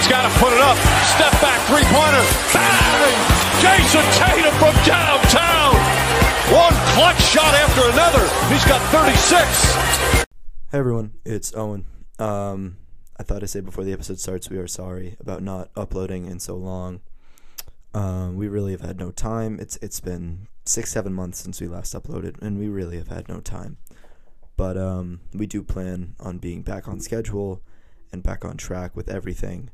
Tatum's got to put it up. Step back three pointer. Bang! Jayson Tatum from downtown. One clutch shot after another. He's got 36. Hey everyone, it's Owen. Um, I thought I'd say before the episode starts, we are sorry about not uploading in so long. Um, we really have had no time. It's it's been six seven months since we last uploaded, and we really have had no time. But um, we do plan on being back on schedule and back on track with everything,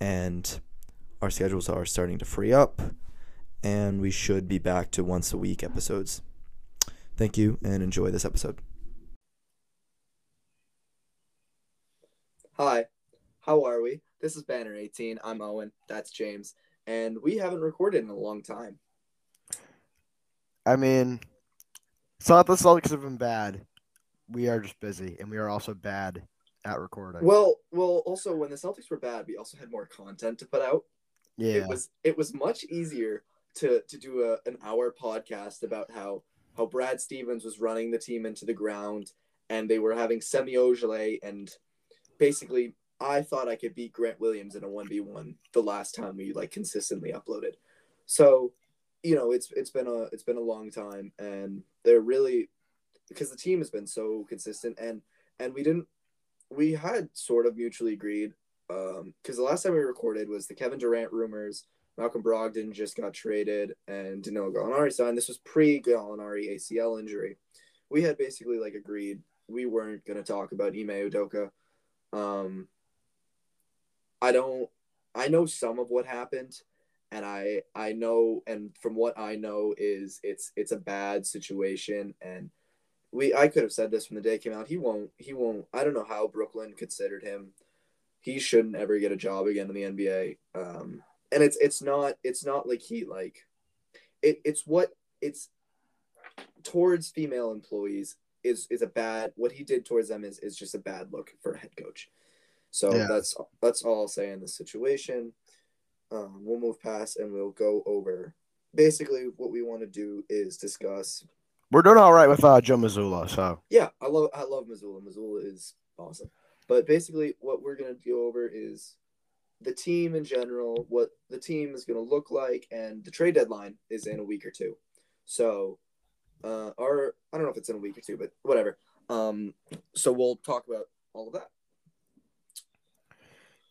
and our schedules are starting to free up, and we should be back to once a week episodes. Thank you, and enjoy this episode. Hi, how are we? This is Banner 18. I'm Owen. That's James. And we haven't recorded in a long time. I mean, it's not that the Celtics have been bad. We are just busy, and we are also bad at recording. Well, well, also when the Celtics were bad, we also had more content to put out. yeah, It was it was much easier to to do a, an hour podcast about how how Brad Stevens was running the team into the ground and they were having Semi Ojeleye and basically I thought I could beat Grant Williams in a 1v1 the last time we like consistently uploaded. So, you know, it's it's been a it's been a long time and they're really because the team has been so consistent and and we didn't we had sort of mutually agreed um because the last time we recorded was the Kevin Durant rumors Malcolm Brogdon just got traded and Danilo Gallinari signed. This was pre Gallinari ACL injury. We had basically like agreed we weren't going to talk about Ime Udoka. Um, I don't. I know some of what happened, and I I know, and from what I know is it's it's a bad situation, and we I could have said this from the day it came out. He won't. He won't. I don't know how Brooklyn considered him. He shouldn't ever get a job again in the NBA. Um, and it's it's not it's not like he like it, it's what it's towards female employees is is a bad what he did towards them is is just a bad look for a head coach so Yeah. that's that's all i'll say in this situation um, we'll move past and we'll go over basically what we want to do is discuss we're doing all right with uh, Joe Mazzulla. So yeah i love i love mazzulla mazzulla is awesome but basically what we're going to go over is the team in general what the team is going to look like and the trade deadline is in a week or two so uh or i don't know if it's in a week or two but whatever um so we'll talk about all of that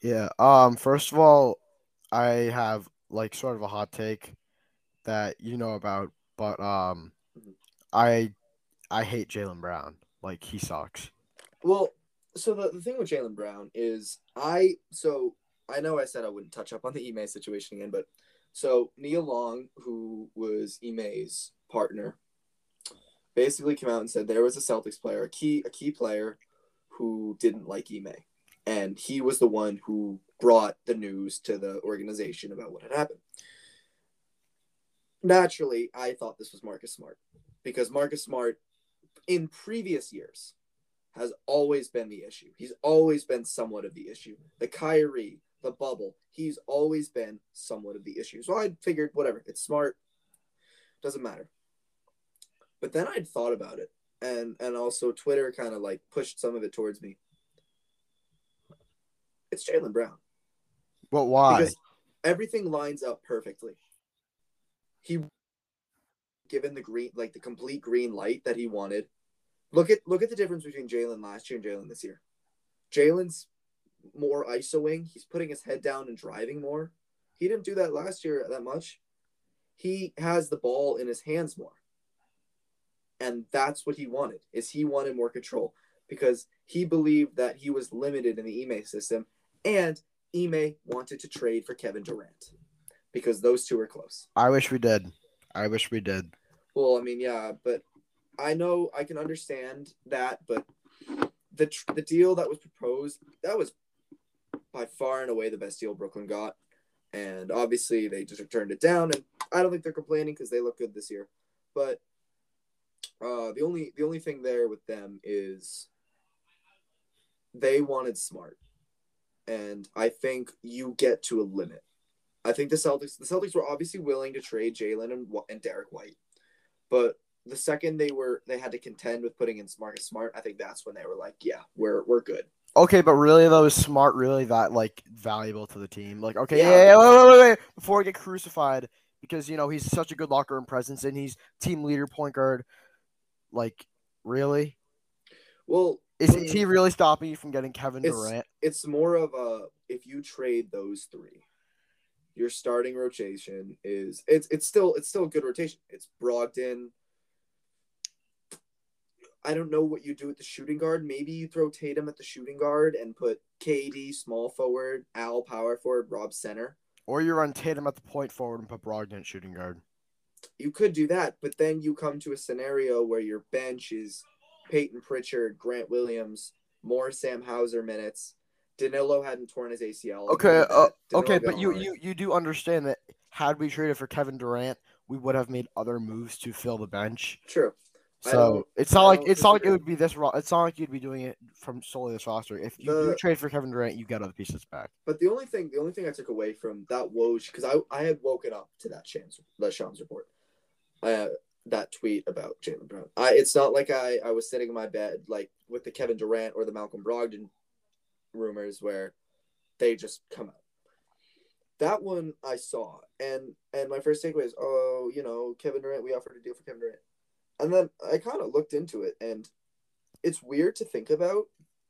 yeah. Um. First of all, I have like sort of a hot take that you know about, but um. I I hate Jaylen Brown. Like he sucks. Well, so the, the thing with Jaylen Brown is I so I know I said I wouldn't touch up on the Ime situation again, but so Nia Long, who was Ime's partner, basically came out and said there was a Celtics player, a key a key player, who didn't like Ime, and he was the one who brought the news to the organization about what had happened. Naturally, I thought this was Marcus Smart because Marcus Smart, in previous years, has always been the issue. He's always been somewhat of the issue. The Kyrie, the bubble, he's always been somewhat of the issue. So I figured, whatever, it's smart, doesn't matter. But then I'd thought about it, and and also Twitter kind of like pushed some of it towards me. It's Jaylen Brown But why? because everything lines up perfectly. He given the green like the complete green light that he wanted. Look at look at the difference between Jaylen last year and Jaylen this year. Jaylen's more isoing. He's putting his head down and driving more. He didn't do that last year that much. He has the ball in his hands more. And that's what he wanted. Is he wanted more control because he believed that he was limited in the Ime system and Ime wanted to trade for Kevin Durant because those two are close. I wish we did. I wish we did. Well, I mean, yeah, but I know I can understand that, but the the deal that was proposed that was by far and away the best deal Brooklyn got, and obviously they just turned it down, and I don't think they're complaining because they look good this year, but uh, the only the only thing there with them is they wanted smart, and I think you get to a limit. I think the Celtics the Celtics were obviously willing to trade Jaylen and and Derrick White, but the second they were they had to contend with putting in Marcus Smart, I think that's when they were like, yeah, we're we're good. Okay, but really though, is Smart really that like valuable to the team? Like, okay, Yeah. yeah, yeah, wait, wait, wait, wait, before I get crucified, because you know he's such a good locker room presence and he's team leader, point guard. Like, really, Well, is, he really stopping you from getting Kevin It's- Durant? it's more of a if you trade those three, your starting rotation is it's it's still it's still a good rotation. It's Brogdon. I don't know what you do at the shooting guard. Maybe you throw Tatum at the shooting guard and put KD small forward, Al power forward, Rob center. Or you run Tatum at the point forward and put Brogdon at shooting guard. You could do that, but then you come to a scenario where your bench is Peyton Pritchard, Grant Williams, more Sam Hauser minutes. Danilo hadn't torn his ACL. Okay, uh, okay, but you, you you do understand that had we traded for Kevin Durant, we would have made other moves to fill the bench. true. So it's not like it's not like it would be this. ro- It's not like you'd be doing it from solely this roster. If you do trade for Kevin Durant, you get other pieces back. But the only thing, the only thing I took away from that Woj, because I, I had woken up to that Shams, that Shams report, uh, that tweet about Jaylen Brown. I, it's not like I, I was sitting in my bed like with the Kevin Durant or the Malcolm Brogdon rumors where they just come out. That one I saw, and and my first takeaway is, oh, you know, Kevin Durant, we offered a deal for Kevin Durant, and then I kind of looked into it, and it's weird to think about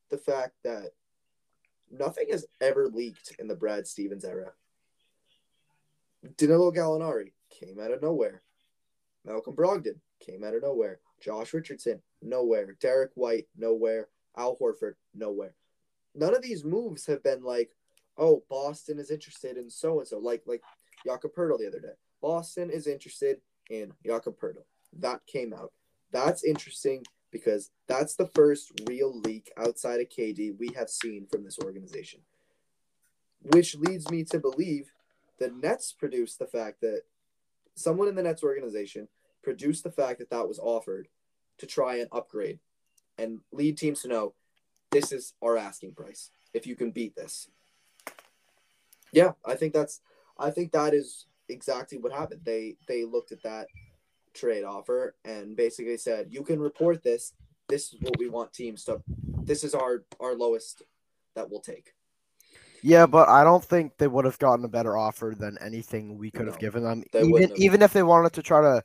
the fact that nothing has ever leaked in the Brad Stevens era. Danilo Gallinari came out of nowhere. Malcolm Brogdon came out of nowhere. Josh Richardson, nowhere. Derrick White, nowhere. Al Horford, nowhere. None of these moves have been like, oh, Boston is interested in so and so, like like Jakob Poeltl the other day. Boston is interested in Jakob Poeltl. That came out. That's interesting because that's the first real leak outside of KD we have seen from this organization. Which leads me to believe the Nets produced the fact that someone in the Nets organization produced the fact that that was offered to try and upgrade and lead teams to know this is our asking price if you can beat this. Yeah, I think that's I think that is exactly what happened. They they looked at that trade offer and basically said, "You can report this. This is what we want teams to. This is our our lowest that we'll take." Yeah, but I don't think they would have gotten a better offer than anything we could have given them. Even even if they wanted to try to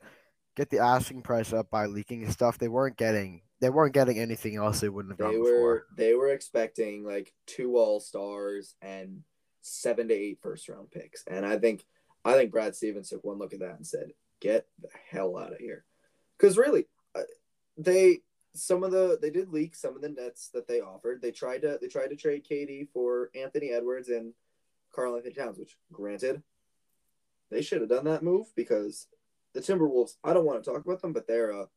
get the asking price up by leaking stuff, they weren't getting they weren't getting anything else they wouldn't have They gotten were before. they were expecting like two all stars and seven to eight first round picks, and I think I think Brad Stevens took one look at that and said, "Get the hell out of here," because really, uh, they some of the they did leak some of the nets that they offered. They tried to they tried to trade KD for Anthony Edwards and Karl-Anthony Towns, which granted, they should have done that move because the Timberwolves. I don't want to talk about them, but they're a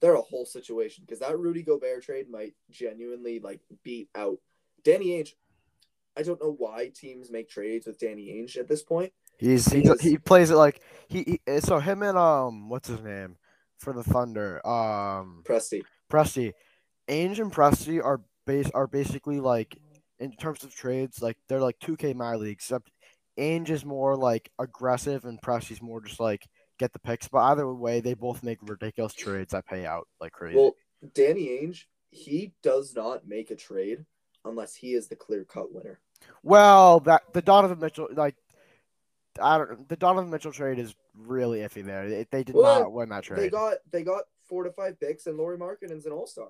they're a whole situation because that Rudy Gobert trade might genuinely like beat out Danny Ainge. I don't know why teams make trades with Danny Ainge at this point. He's he, Because- he plays it like he, he so him and um what's his name for the Thunder um Presty, Presti, Ainge and Presti are base are basically like in terms of trades like they're like two K my league except Ainge is more like aggressive and Presti's more just like get the picks. But either way, they both make ridiculous trades that pay out like crazy. well, Danny Ainge, he does not make a trade unless he is the clear cut winner. Well, that the Donovan Mitchell like I don't the Donovan Mitchell trade is really iffy there. They, they did Well, not win that trade. They got they got four to five picks, and Lauri Markkanen's an all star.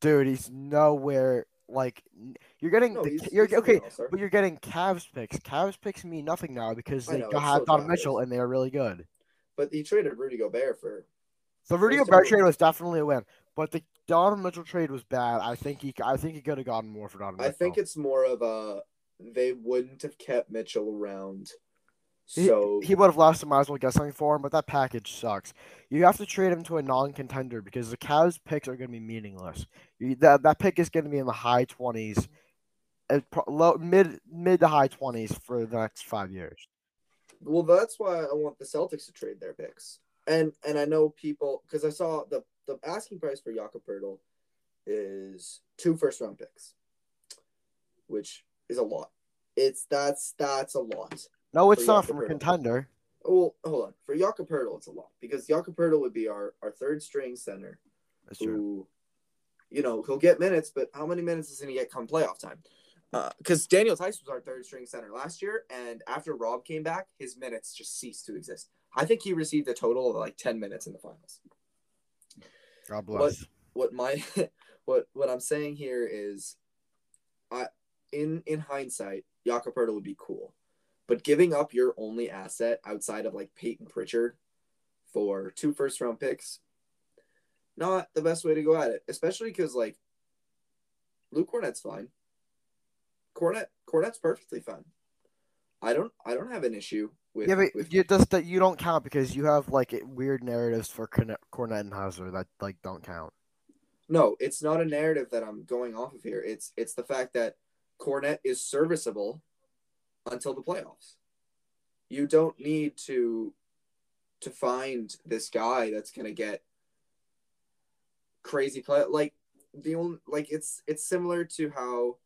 Dude, he's nowhere like you're getting No, the, he's, you're he's okay, but you're getting Cavs picks. Cavs picks mean nothing now because they know, have still Donovan Mitchell and they are really good. But he traded Rudy Gobert for The Rudy Gobert trade was definitely a win, but the Donovan Mitchell trade was bad. I think he I think he could have gotten more for Donovan. I think it's more of a they wouldn't have kept Mitchell around. He- So he would have lost. Might as well get something for him, but that package sucks. You have to trade him to a non-contender because the Cavs picks are going to be meaningless. You, that that pick is going to be in the high twenties, uh, low mid mid to high twenties for the next five years. well, that's why I want the Celtics to trade their picks. And and I know people because I saw the the asking price for Jakob Poeltl is two first round picks, which is a lot. It's that's that's a lot. No, it's not Jakob from a contender. Well, hold on. For Jakob Poeltl, it's a lot because Jakob Poeltl would be our our third string center That's true. you know, he'll get minutes, but how many minutes is he going to get come playoff time? Because uh, Daniel Theis was our third string center last year, and after Rob came back, his minutes just ceased to exist. I think he received a total of like 10 minutes in the finals. God bless. What, what my what what I'm saying here is I in in hindsight, Jakob Poeltl would be cool. But giving up your only asset outside of like Peyton Pritchard for two first round picks, not the best way to go at it. Especially because like Luke Kornet's fine. Kornet Kornet's perfectly fine. I don't I don't have an issue with yeah, but with, you just that you don't count because you have like weird narratives for Kornet and Hauser that like don't count. No, it's not a narrative that I'm going off of here. It's it's the fact that Kornet is serviceable until the playoffs. You don't need to to find this guy that's gonna get crazy play like the only like it's it's similar to how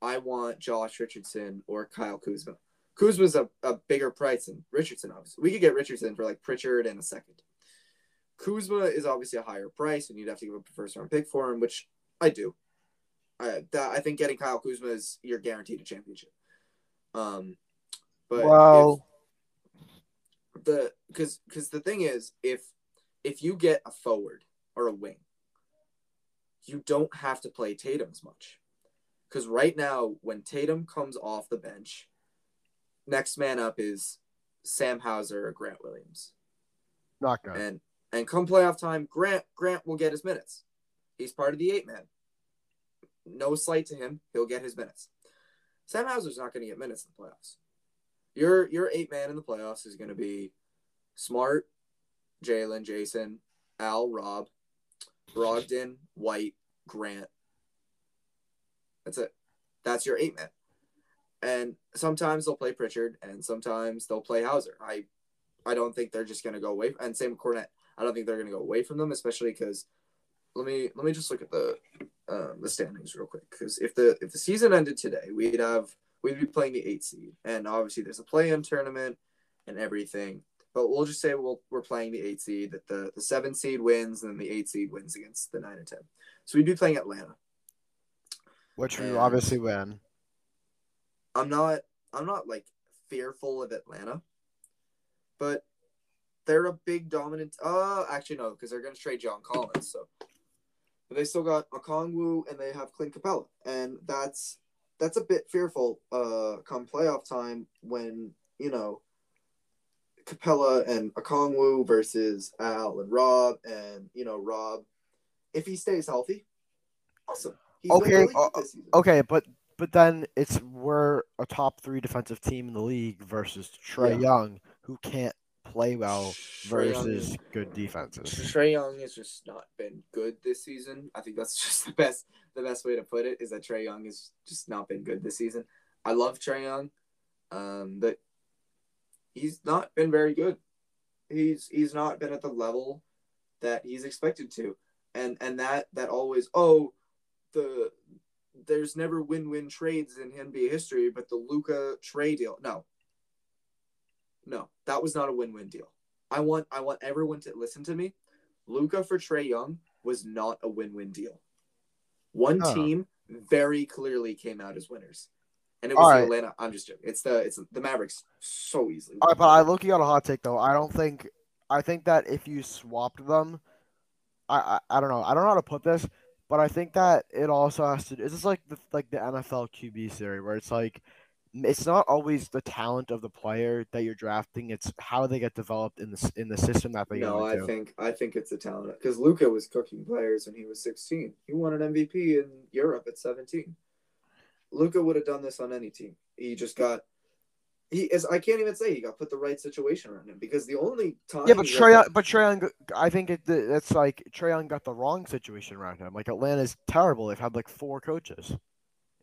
I want Josh Richardson or Kyle Kuzma. Kuzma's a, a bigger price than Richardson, obviously. We could get Richardson for like Pritchard and a second. Kuzma is obviously a higher price, and you'd have to give up a first round pick for him, which I do. I that, I think getting Kyle Kuzma is you're guaranteed a championship. Um, but well, the because because the thing is, if if you get a forward or a wing, you don't have to play Tatum as much. Because right now, when Tatum comes off the bench, next man up is Sam Hauser or Grant Williams. Not good. And and come playoff time, Grant Grant will get his minutes. He's part of the eight man. No slight to him, he'll get his minutes. Sam Hauser's not going to get minutes in the playoffs. Your your eight man in the playoffs is going to be Smart, Jaylen, Jayson, Al, Rob, Brogdon, White, Grant. That's it. That's your eight man. And sometimes they'll play Pritchard, and sometimes they'll play Hauser. I, I don't think they're just going to go away. And same with Kornet. I don't think they're going to go away from them, especially because let me let me just look at the um, the standings real quick. Because if the if the season ended today, we'd have we'd be playing the eight seed, and obviously there's a play-in tournament and everything. But we'll just say we'll, we're playing the eight seed. That the the seven seed wins, and then the eight seed wins against the nine and ten. So we'd be playing Atlanta, which we obviously win. I'm not I'm not like fearful of Atlanta, but they're a big dominant. Uh, actually no, because they're gonna trade John Collins. So, they still got Okongwu and they have Clint Capela, and that's that's a bit fearful. Uh, come playoff time when you know Capella and Okongwu versus Al and Rob, and you know Rob, if he stays healthy, awesome. He's Okay, uh. Okay, but but then it's we're a top three defensive team in the league versus Trae Yeah. Young, who can't play well versus good defenses. Trae Young has just not been good this season. I think that's just the best the best way to put it is that Trae Young has just not been good this season. I love Trae Young, um, but he's not been very good. He's he's not been at the level that he's expected to, and and that that always oh the there's never win-win trades in NBA history, but the Luka Trae deal no. No, that was not a win-win deal. I want I want everyone to listen to me. Luka for Trae Young was not a win-win deal. One Oh. team very clearly came out as winners, and it was right. Atlanta. I'm just joking. It's the it's the Mavericks so easily. All right, but I look you got a hot take though. I don't think I think that if you swapped them, I, I I don't know. I don't know how to put this, but I think that it also has to. Is this like the like the NFL QB theory where it's like it's not always the talent of the player that you're drafting; it's how they get developed in the in the system that they no, I think I think it's the talent because Luka was cooking players when he was 16. He won an MVP in Europe at 17. Luka would have done this on any team. He just got he is. I can't even say he got put the right situation around him because the only time. Yeah, but that- Trae, Young- but Trae, I think it, it's like Trae got the wrong situation around him. Like Atlanta's terrible. They've had like four coaches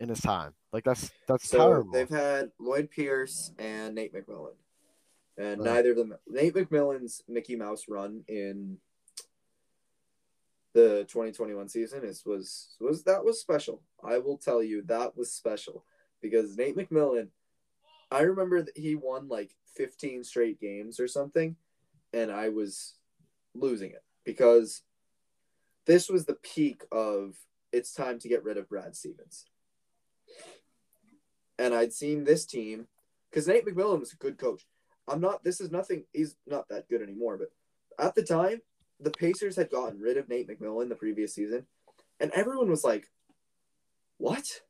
in his time. Like that's that's So terrible. they've had Lloyd Pierce and Nate McMillan, and Right. neither of them. Nate McMillan's Mickey Mouse run in the 2021 season is was was that was special. I will tell you that was special because Nate McMillan. I remember that he won like 15 straight games or something, and I was losing it because this was the peak of it's time to get rid of Brad Stevens. And I'd seen this team because Nate McMillan was a good coach. I'm not. This is nothing. He's not that good anymore. But at the time, the Pacers had gotten rid of Nate McMillan the previous season, and everyone was like, "What?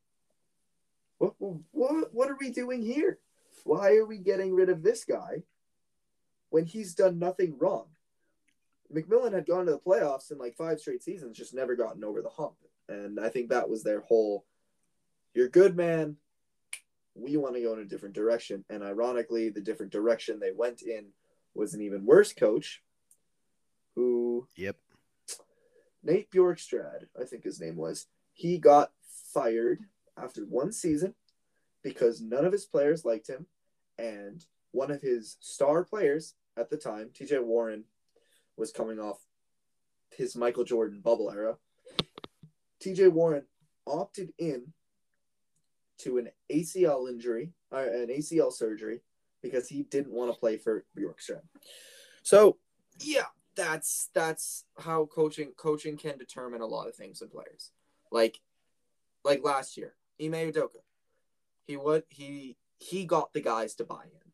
What? What? What are we doing here? Why are we getting rid of this guy when he's done nothing wrong?" McMillan had gone to the playoffs in like five straight seasons, just never gotten over the hump, and I think that was their whole. You're good, man. We want to go in a different direction, and ironically, the different direction they went in was an even worse coach, who Yep. Nate Bjorkgren, I think his name was, he got fired after one season because none of his players liked him. And one of his star players at the time, TJ Warren, was coming off his Michael Jordan bubble era. TJ Warren opted in to an ACL injury, or an ACL surgery, because he didn't want to play for Bjorkgren. So, yeah, that's that's how coaching coaching can determine a lot of things in players. Like like last year, Ime Udoka. He would he he got the guys to buy in.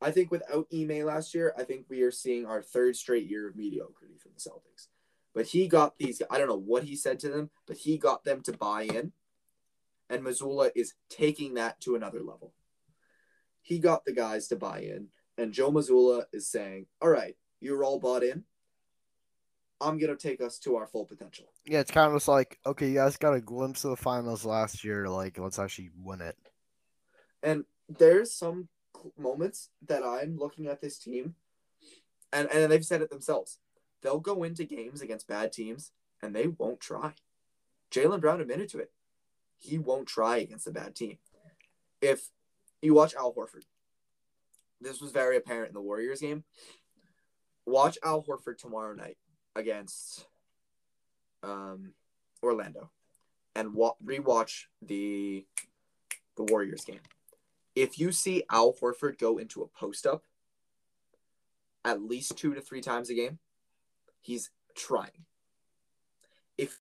I think without Ime last year, I think we are seeing our third straight year of mediocrity from the Celtics. But he got these I don't know what he said to them, but he got them to buy in. And Mazzulla is taking that to another level. He got the guys to buy in, and Joe Mazzulla is saying, All right, you're all bought in. I'm gonna take us to our full potential. Yeah, it's kind of just like, okay, you guys got a glimpse of the finals last year. Like, let's actually win it. And there's some moments that I'm looking at this team, and and they've said it themselves. They'll go into games against bad teams and they won't try. Jaylen Brown admitted to it. He won't try against a bad team. If you watch Al Horford, this was very apparent in the Warriors game. Watch Al Horford tomorrow night against um, Orlando, and wa- rewatch the the Warriors game. If you see Al Horford go into a post up at least two to three times a game, he's trying. If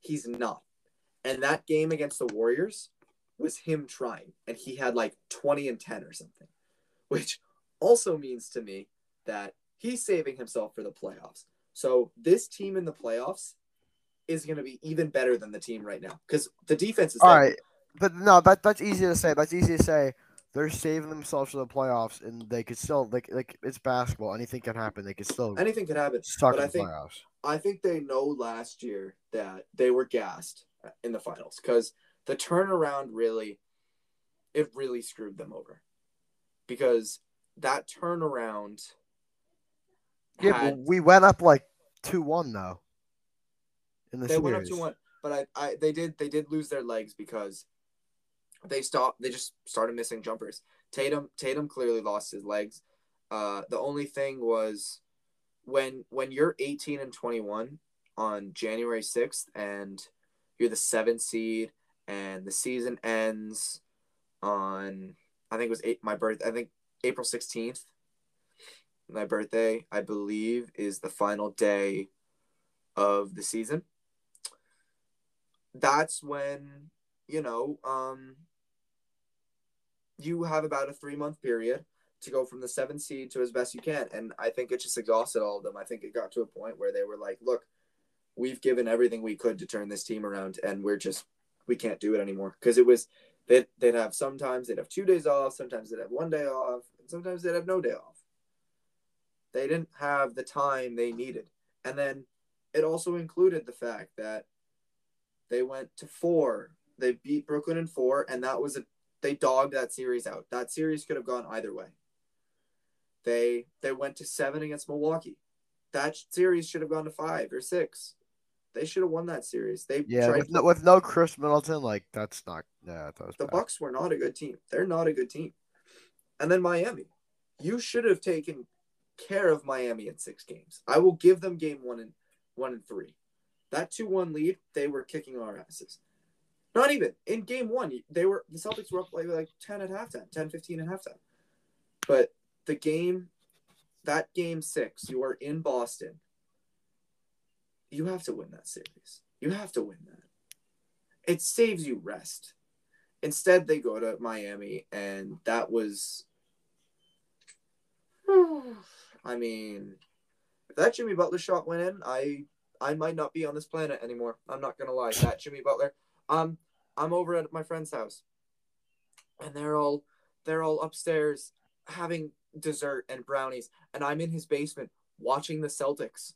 he's not, and that game against the Warriors was him trying, and he had like 20 and 10 or something, which also means to me that he's saving himself for the playoffs. So this team in the playoffs is going to be even better than the team right now because the defense is all right. but no, that that's easy to say. That's easy to say. They're saving themselves for the playoffs, and they could still like like it's basketball. Anything can happen. They could still anything could happen. stuck but in I think playoffs. I think they know last year that they were gassed in the finals because the turnaround really, it really screwed them over. Because that turnaround, Yeah, had- we went up like two one though. In the they series. went up to one, but I, I, they did, they did lose their legs because they stopped. They just started missing jumpers. Tatum, Tatum clearly lost his legs. Uh, the only thing was when when you're 18 and 21 on January 6th and you're the seventh seed and the season ends on I think it was eight, my birth I think April 16th. My birthday, I believe, is the final day of the season. That's when, you know, um you have about a 3 month period to go from the seventh seed to as best you can. And I think it just exhausted all of them. I think it got to a point where they were like, look, we've given everything we could to turn this team around and we're just we can't do it anymore. Because it was they'd, they'd have sometimes they'd have two days off, sometimes they'd have one day off, and sometimes they'd have no day off. They didn't have the time they needed. And then it also included the fact that they went to four. They beat Brooklyn in four, and that was a they dogged that series out. That series could have gone either way. They they went to seven against Milwaukee. That series should have gone to five or six. They should have won that series. They Yeah, tried with to- no, with no Khris Middleton, like that's not. Yeah, that the bad. Bucks were not a good team. They're not a good team. And then Miami. You should have taken care of Miami in six games. I will give them game one and one and three. That two one lead, they were kicking our asses. Not even in game one, they were the Celtics were up like, like 10 at halftime, 10, 15 at halftime. But the game, that game six, you are in Boston. You have to win that series. You have to win that. It saves you rest. Instead, they go to Miami, and that was. I mean, if that Jimmy Butler shot went in, I I might not be on this planet anymore. I'm not gonna lie. That Jimmy Butler. Um, I'm over at my friend's house, and they're all they're all upstairs having dessert and brownies, and I'm in his basement watching the Celtics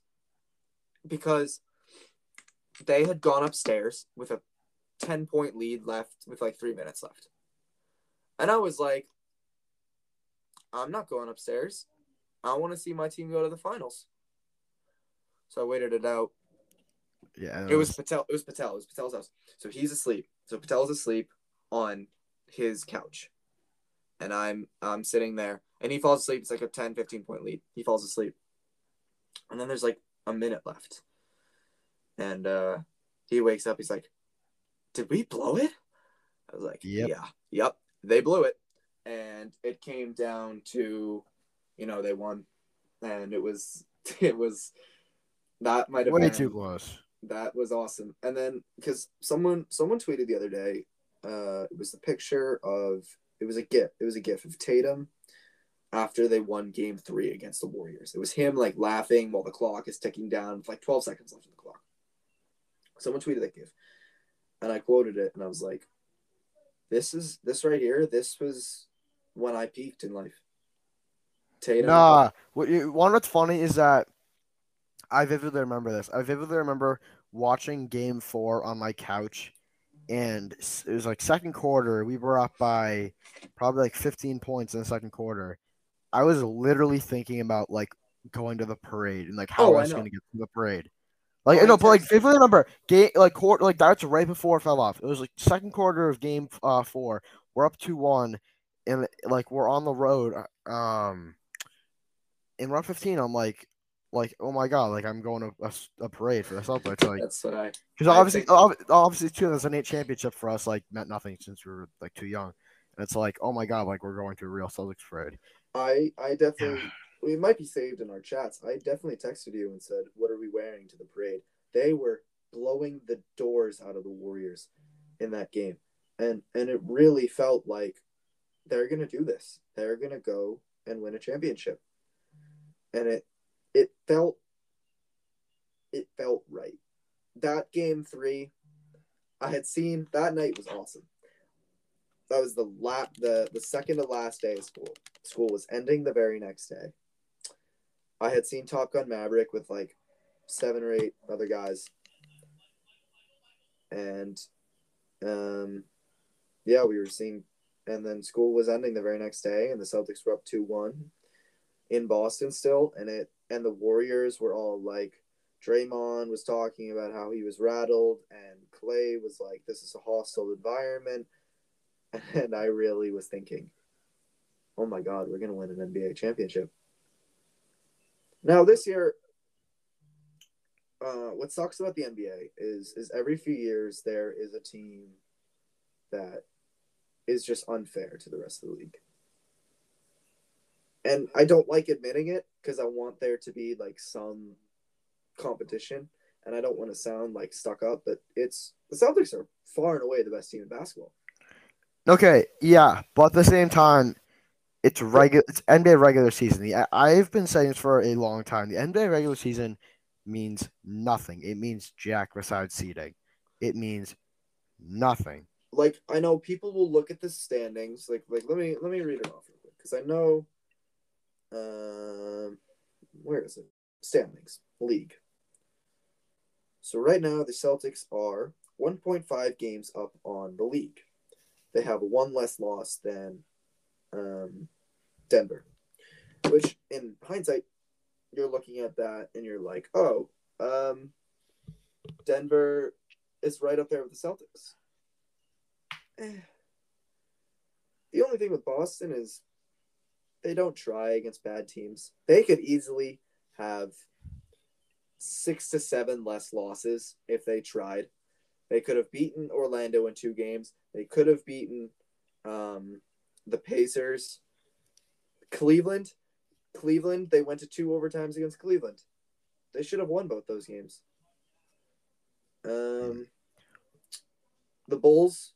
because they had gone upstairs with a 10 point lead left with like three minutes left. And I was like, I'm not going upstairs. I want to see my team go to the finals. So I waited it out. Yeah, It was Patel. It was Patel. It was Patel's house. So he's asleep. So Patel's asleep on his couch. And I'm I'm sitting there. And he falls asleep. It's like a 10, 15 point lead. He falls asleep. And then there's like a minute left. And uh he wakes up. He's like, Did we blow it? I was like, Yep. Yeah. Yep. They blew it. And it came down to, you know, they won. And it was it was that might have way been too close. that was awesome. And then because someone someone tweeted the other day, uh, it was the picture of it was a gif. It was a gif of Tatum after they won Game Three against the Warriors. It was him like laughing while the clock is ticking down, with like twelve seconds left on the clock. Someone tweeted that gif, and I quoted it, and I was like, "This is this right here. This was when I peaked in life." Tatum. Nah, what you, one what's funny is that I vividly remember this. I vividly remember watching Game Four on my couch, and it was like second quarter. We were up by probably like 15 points in the second quarter. I was literally thinking about like going to the parade and like how Oh, I was to get to the parade. Like Oh, no, but like if vividly remember game like quarter like that's right before it fell off. It was like second quarter of game uh four. We're up two one, and like we're on the road. Um, in round 15, I'm like, like, oh my god, like I'm going to a, a parade for the Celtics, like, That's what I. because obviously, think- ob- obviously, 2008 championship for us like meant nothing since we were like too young, and it's like, oh my god, like we're going to a real Celtics parade. I I definitely we might be saved in our chats. I definitely texted you and said, "What are we wearing to the parade?" They were blowing the doors out of the Warriors in that game, and and it really felt like they're gonna do this. They're gonna go and win a championship, and it it felt it felt right. That game three, I had seen that night was awesome. That was the la- the the second to last day of school school was ending the very next day. I had seen Top Gun Maverick with like seven or eight other guys. And um yeah, we were seeing and then school was ending the very next day and the Celtics were up 2-1 in Boston still and it and the Warriors were all like Draymond was talking about how he was rattled and Clay was like this is a hostile environment and I really was thinking oh my god, we're gonna win an NBA championship. Now this year, uh, what sucks about the NBA is is every few years there is a team that is just unfair to the rest of the league. And I don't like admitting it because I want there to be like some competition and I don't want to sound like stuck up, but it's the Celtics are far and away the best team in basketball. Okay, yeah, but at the same time, it's regular. It's NBA regular season. The, I've been saying this for a long time. The NBA regular season means nothing. It means jack besides seeding. It means nothing. like I know people will look at the standings. Like like let me let me read it off real quick because I know. Um, where is it? Standings league. So right now the Celtics are 1.5 games up on the league. They have one less loss than um, Denver, which in hindsight you're looking at that and you're like, oh, um, Denver is right up there with the Celtics. Eh. The only thing with Boston is they don't try against bad teams. They could easily have six to seven less losses if they tried. They could have beaten Orlando in two games. They could have beaten um, the Pacers. Cleveland, Cleveland, they went to two overtimes against Cleveland. They should have won both those games. Um, the Bulls,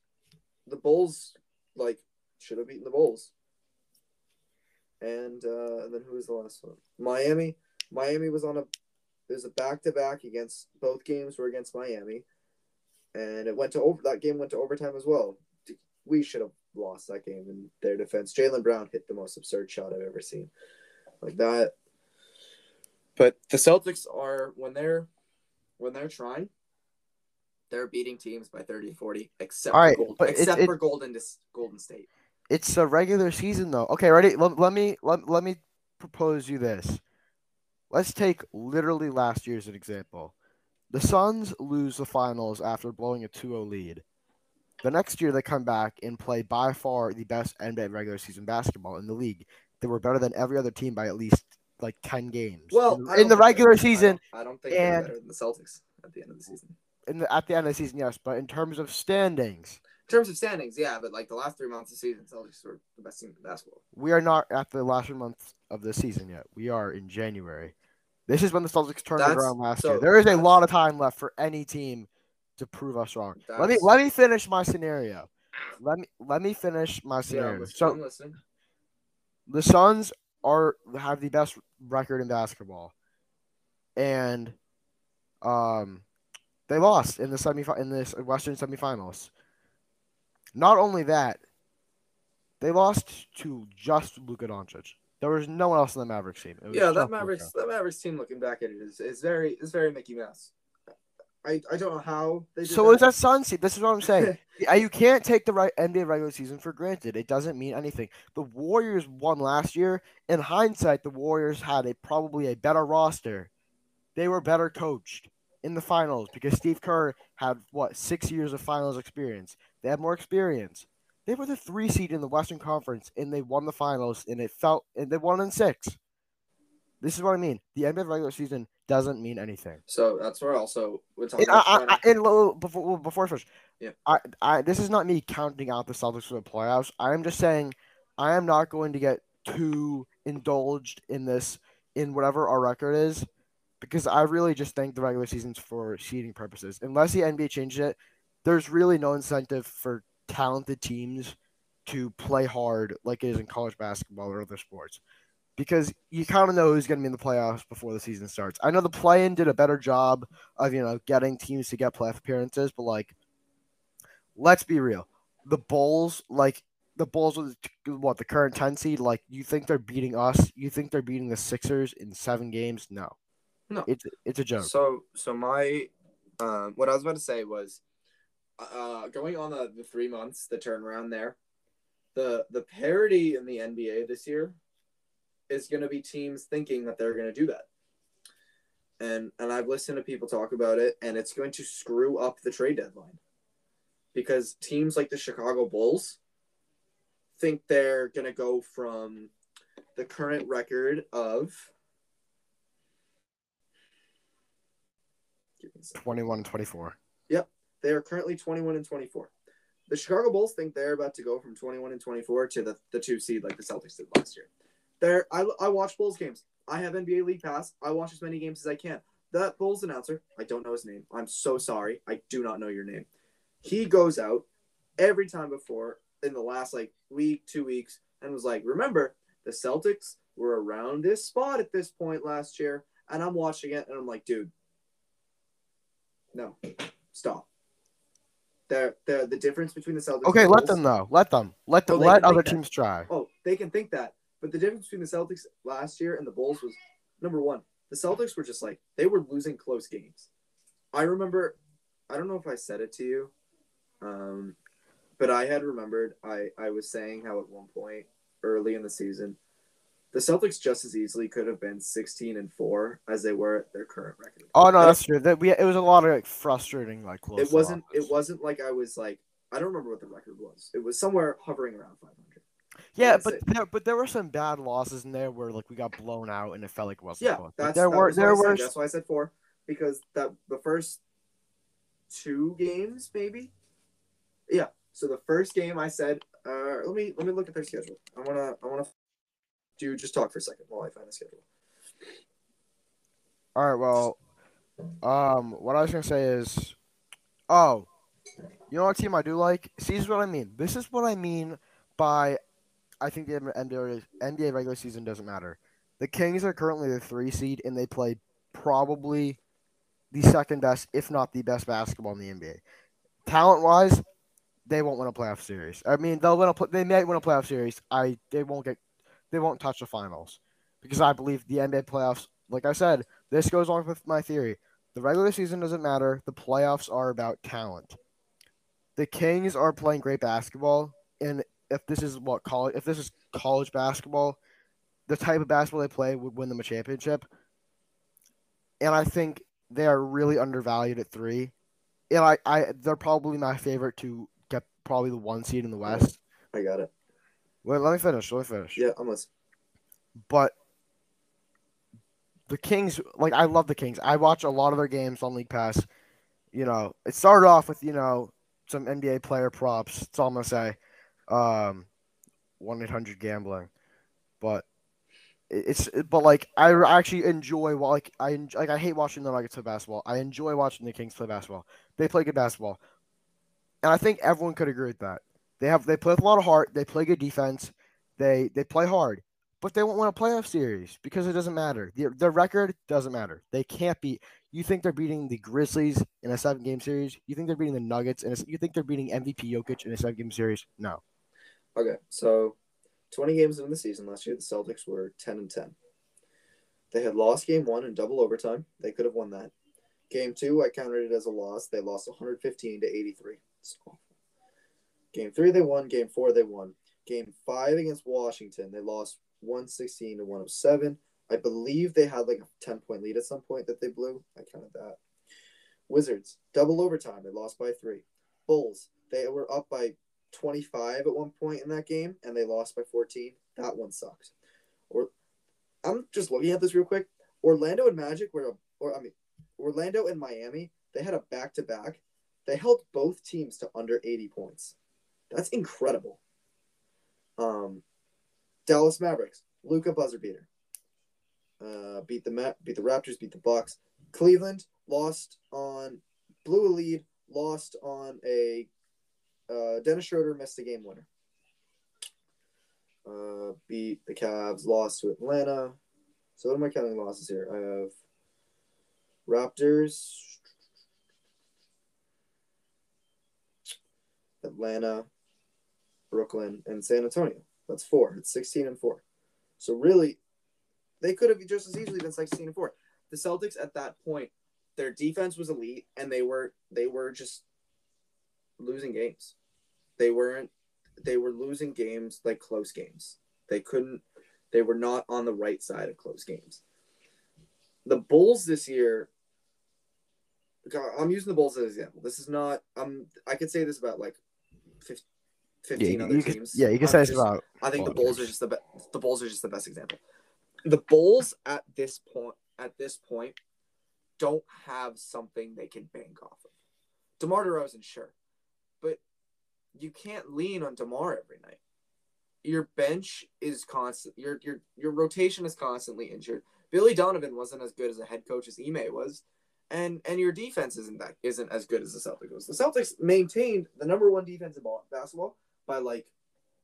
the Bulls, like should have beaten the Bulls. And uh, and then who was the last one? Miami. Miami was on a there's a back to back against both games were against Miami, and it went to over. That game went to overtime as well. We should have lost that game in their defense. Jaylen Brown hit the most absurd shot I've ever seen, like that. But the Celtics are when they're when they're trying, they're beating teams by 30, 40, except All right, for Gold, but it- except it- for Golden Golden State. It's a regular season though. Okay, ready? Let, let me let, let me propose you this. Let's take literally last year as an example. The Suns lose the finals after blowing a 2-0 lead. The next year they come back and play by far the best NBA regular season basketball in the league. They were better than every other team by at least like 10 games. Well, in, in the regular I season, don't, I don't think they're better than the Celtics at the end of the season. in the, at the end of the season, yes, but in terms of standings, In terms of standings, yeah, but like the last three months of the season, Celtics were the best team in basketball. we are not at the last month of the season yet. We are in January. This is when the Celtics turned it That's- around last so year. There is a lot of time left for any team to prove us wrong. Let me let me finish my scenario. Let me let me finish my scenario. I'm so listening. the Suns are have the best record in basketball, and um, they lost in the semi in this Western semifinals. Not only that, they lost to just Luka Doncic. There was no one else in the Mavericks team. It was Yeah, that Mavericks, that Mavericks team, looking back at it, is, is very is very Mickey Mouse. I, I don't know how they did So is that Suns team. This is what I'm saying. You can't take the right NBA regular season for granted. It doesn't mean anything. The Warriors won last year. In hindsight, the Warriors had a probably a better roster. They were better coached in the finals because Steve Kerr had what six years of finals experience. They had more experience. They were the three seed in the Western Conference and they won the finals and it felt and they won in six. This is what I mean. The NBA regular season doesn't mean anything. So that's where also we're talking And, I. I, and before before I switch, Yeah. I, I this is not me counting out the Celtics for the playoffs. I am just saying I am not going to get too indulged in this in whatever our record is because I really just think the regular season's for seeding purposes. Unless the NBA changes it, there's really no incentive for talented teams to play hard like it is in college basketball or other sports. Because you kind of know who's going to be in the playoffs before the season starts. I know the play-in did a better job of you know getting teams to get playoff appearances, but like, let's be real, the Bulls like the Bulls are the- what the current ten seed. Like, you think they're beating us? You think they're beating the Sixers in seven games? No, No. it's it's a joke. So so my um what I was about to say was uh going on the, the three months, the turnaround there, the the parity in the NBA this year is gonna be teams thinking that they're gonna do that. And and I've listened to people talk about it and it's going to screw up the trade deadline. Because teams like the Chicago Bulls think they're gonna go from the current record of Give me a second. 21 and 24. They are currently 21 and 24. The Chicago Bulls think they're about to go from 21 and 24 to the, the two seed like the Celtics did last year. There, I, I watch Bulls games. I have NBA League Pass. I watch as many games as I can. That Bulls announcer, I don't know his name. I'm so sorry. I do not know your name. He goes out every time before in the last like week, two weeks, and was like, remember, the Celtics were around this spot at this point last year. And I'm watching it and I'm like, dude, no, stop. The, the, the difference between the Celtics Okay, let them know. Let them. Let them. Oh, let other that. teams try. Oh, they can think that. But the difference between the Celtics last year and the Bulls was number one, the Celtics were just like they were losing close games. I remember I don't know if I said it to you. Um but I had remembered I, I was saying how at one point early in the season the Celtics just as easily could have been sixteen and four as they were at their current record. Oh no, that's true. That we it was a lot of like frustrating like close. it wasn't it wasn't like I was like I don't remember what the record was. It was somewhere hovering around five hundred. Yeah, but there, but there were some bad losses in there where like we got blown out and it felt like it wasn't Yeah, close. That's there that were there were That's why I said four because that the first two games maybe. Yeah. So the first game I said, uh, let me let me look at their schedule. I wanna I wanna just talk for a second while I find the schedule. all right. Well, um, what I was gonna say is Oh, you know what team I do like? See, this is what I mean. This is what I mean by I think the NBA, NBA regular season doesn't matter. The Kings are currently the three seed, and they play probably the second best, if not the best basketball in the NBA. Talent wise, they won't win a playoff series. I mean, they'll win a they may win a playoff series. I they won't get they won't touch the finals because I believe the NBA playoffs. Like I said, this goes on with my theory. The regular season doesn't matter. The playoffs are about talent. The Kings are playing great basketball, and if this is what college, if this is college basketball, the type of basketball they play would win them a championship. And I think they are really undervalued at three. And I, I they're probably my favorite to get probably the one seed in the West. I got it. Wait, let me finish. Let me finish. Yeah, I'm listening. But the Kings, like I love the Kings. I watch a lot of their games on League Pass. You know, it started off with you know some NBA player props. That's all I'm gonna say. Um, one eight hundred gambling, but it's but like I actually enjoy like I like I hate watching the Nuggets play basketball. I enjoy watching the Kings play basketball. They play good basketball, and I think everyone could agree with that. They have they play with a lot of heart. They play good defense. They they play hard, but they won't win a playoff series because it doesn't matter. Their, their record doesn't matter. They can't beat. You think they're beating the Grizzlies in a seven game series? You think they're beating the Nuggets and you think they're beating MVP Jokic in a seven game series? No. Okay, so 20 games into the season last year, the Celtics were 10 and 10. They had lost game one in double overtime. They could have won that. Game two, I counted it as a loss. They lost 115 to 83. Game three, they won. Game four, they won. Game five against Washington, they lost 116 to 107. I believe they had like a 10 point lead at some point that they blew. I counted that. Wizards, double overtime. They lost by three. Bulls, they were up by 25 at one point in that game and they lost by 14. That one sucked. Or I'm just looking at this real quick. Orlando and Magic were, or I mean, Orlando and Miami, they had a back to back. They held both teams to under 80 points. That's incredible. Um, Dallas Mavericks, Luka buzzer beater. Uh, beat the Ma- beat the Raptors, beat the Bucks. Cleveland lost on blew a lead, lost on a uh, Dennis Schroeder missed the game winner. Uh, beat the Cavs, lost to Atlanta. So what am I counting losses here? I have Raptors, Atlanta, Brooklyn, and San Antonio. That's four. It's 16 and four. So really, they could have just as easily been 16 and four. The Celtics at that point, their defense was elite, and they were they were just losing games. They weren't. They were losing games like close games. They couldn't. They were not on the right side of close games. The Bulls this year. I'm using the Bulls as an example. This is not. Um, I could say this about like 15, 15 yeah, other you teams. Can, yeah, you can I'm say this just- about. I think the Bulls are just the be- the Bulls are just the best example. The Bulls at this point at this point don't have something they can bank off of. DeMar DeRozan, sure, but you can't lean on DeMar every night. Your bench is constant. Your your your rotation is constantly injured. Billy Donovan wasn't as good as a head coach as Ime was, and and your defense isn't that isn't as good as the Celtics was. The Celtics maintained the number one defense in basketball by like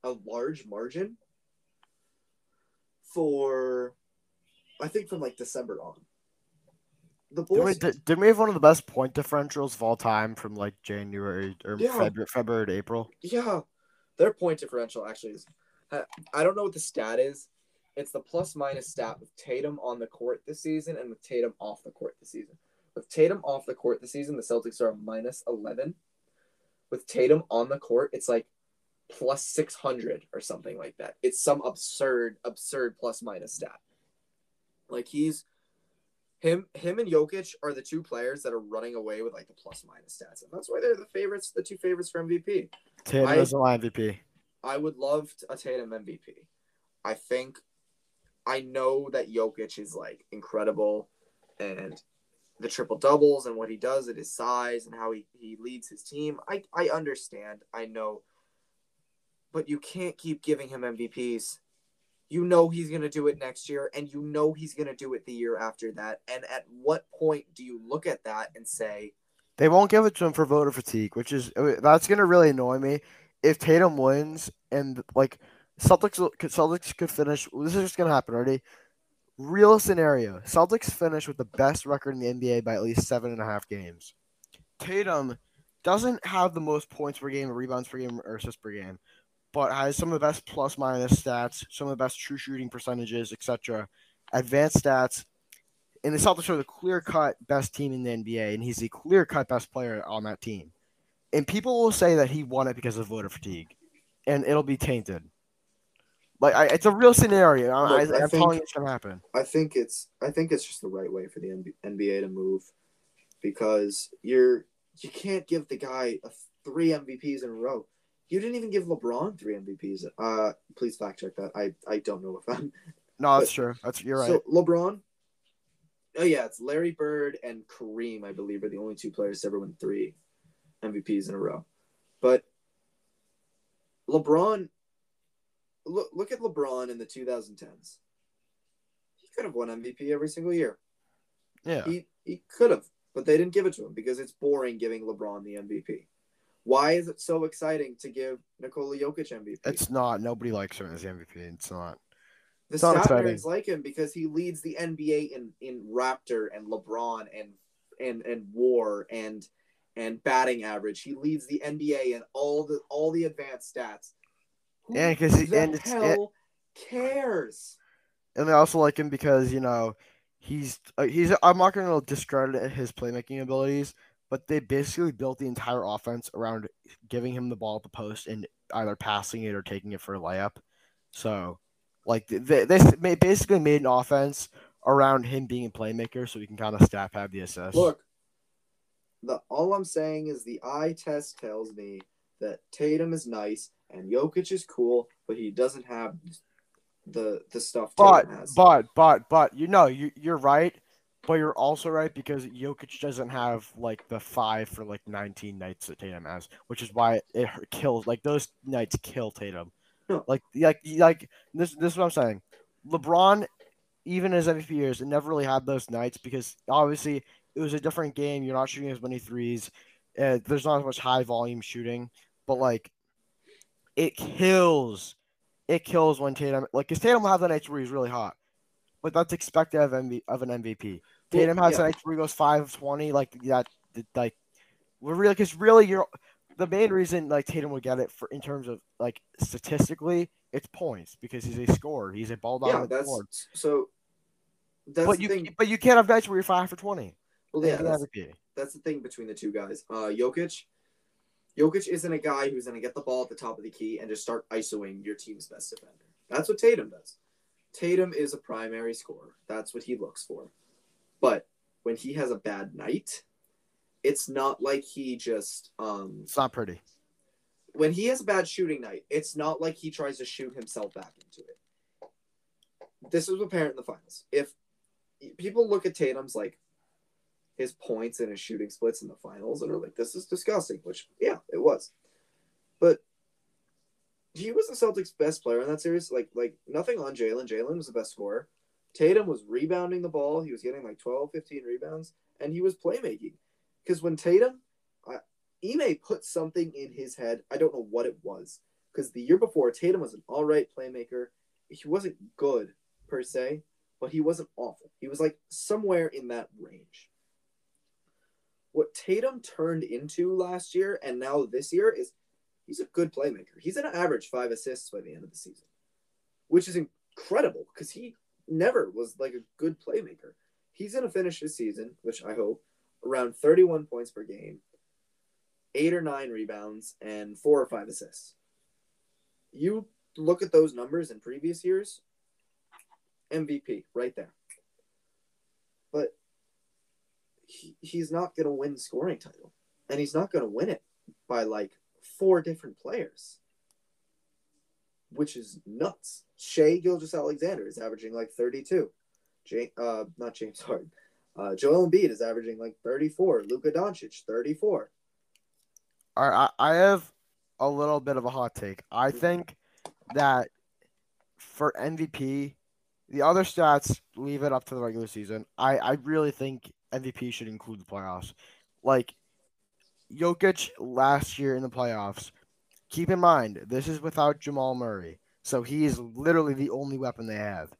a large margin for I think from like December on. The Didn't we, did, didn't we have one of the best point differentials of all time from like January or Yeah. February, February to April? Yeah, their point differential actually is. I- I don't know what the stat is. It's the plus minus stat with Tatum on the court this season and with Tatum off the court this season. With Tatum off the court this season, the Celtics are a minus 11. With Tatum on the court, it's like plus 600 or something like that. It's some absurd, absurd plus minus stat. Like he's him him and Jokic are the two players that are running away with like the plus minus stats. And that's why they're the favorites, the two favorites for MVP. Tatum I- is my MVP. I would love a Tatum MVP. I think I know that Jokic is like incredible and the triple doubles and what he does at his size and how he, he leads his team. I, I understand. I know. But you can't keep giving him MVPs. You know he's going to do it next year and you know he's going to do it the year after that. And at what point do you look at that and say, They won't give it to him for voter fatigue, which is that's gonna really annoy me. If Tatum wins and like Celtics, Celtics could finish. This is just gonna happen already. Real scenario: Celtics finish with the best record in the NBA by at least seven and a half games. Tatum doesn't have the most points per game, rebounds per game, or assists per game, but has some of the best plus minus stats, some of the best true shooting percentages, etc. Advanced stats, and the Celtics are the clear cut best team in the NBA, and he's the clear cut best player on that team. And people will say that he won it because of voter fatigue, and it'll be tainted. Like I, it's a real scenario. I, am telling you it's gonna happen. I think it's I think it's just the right way for the NBA to move because you're you can't give the guy a three MVPs in a row. You didn't even give LeBron three MVPs. Uh, please fact check that. I I don't know if I'm. No, that's true. That's you're right. So LeBron Oh yeah, it's Larry Bird and Kareem, I believe, are the only two players to ever win three MVPs in a row. But LeBron, look look at LeBron in the 2010s. He could have won MVP every single year. Yeah, he he could have, but they didn't give it to him because it's boring giving LeBron the MVP. Why is it so exciting to give Nikola Jokic MVP? It's not. Nobody likes him as MVP. It's not. The Stat like him because he leads the NBA in, in Raptor and LeBron and and and WAR and and batting average. He leads the NBA in all the all the advanced stats. Who yeah, because the and hell cares. And they also like him because you know he's uh, he's. I'm not going to discredit his playmaking abilities, but they basically built the entire offense around giving him the ball at the post and either passing it or taking it for a layup. So like they, they basically made an offense around him being a playmaker, so he can kind of staff have the assist. Look, the all I'm saying is the eye test tells me that Tatum is nice and Jokic is cool, but he doesn't have the the stuff. But but but but you know you you're right, but you're also right because Jokic doesn't have like the five for like 19 nights that Tatum has, which is why it kills like those nights kill Tatum. No. Like like like this this is what I'm saying. LeBron, even his MVP years, it never really had those nights because obviously it was a different game. You're not shooting as many threes. Uh, there's not as much high volume shooting, but like it kills. It kills when Tatum like because Tatum will have the nights where he's really hot, but that's expected of MV, of an MVP. Tatum has yeah. nights where he goes five of twenty, like that. Like we're really because really you're the main reason like Tatum would get it for in terms of like statistically, it's points because he's a scorer. He's a ball dominant yeah, that's, scorer. So that's but you thing. but you can't have nights where you're five for twenty. Well, yeah, that's, that's, the thing between the two guys. Uh, Jokic, Jokic isn't a guy who's going to get the ball at the top of the key and just start isoing your team's best defender. That's what Tatum does. Tatum is a primary scorer. That's what he looks for. But when he has a bad night, it's not like he just um it's not pretty. When he has a bad shooting night, it's not like he tries to shoot himself back into it. This was apparent in the finals. If people look at Tatum's like his points and his shooting splits in the finals and are like, this is disgusting, which yeah, it was. But he was the Celtics' best player in that series. Like, like nothing on Jaylen. Jaylen was the best scorer. Tatum was rebounding the ball. He was getting like 12, 15 rebounds, and he was playmaking. Because when Tatum, uh, Ime put something in his head. I don't know what it was. Because the year before, Tatum was an all right playmaker. He wasn't good per se, but he wasn't awful. He was like somewhere in that range. What Tatum turned into last year and now this year is he's a good playmaker. He's an average five assists by the end of the season, which is incredible because he never was like a good playmaker. He's going to finish his season, which I hope, around 31 points per game, eight or nine rebounds, and four or five assists. You look at those numbers in previous years, MVP right there. But he, he's not going to win scoring title, and he's not going to win it by like four different players, which is nuts. Shai Gilgeous-Alexander is averaging like 32. James, uh, not James Harden. Uh, Joel Embiid is averaging like 34. Luka Doncic, 34. All right, I, I have a little bit of a hot take. I think that for MVP, the other stats leave it up to the regular season. I, I really think MVP should include the playoffs. Like Jokic last year in the playoffs. Keep in mind, this is without Jamal Murray. So he is literally the only weapon they have.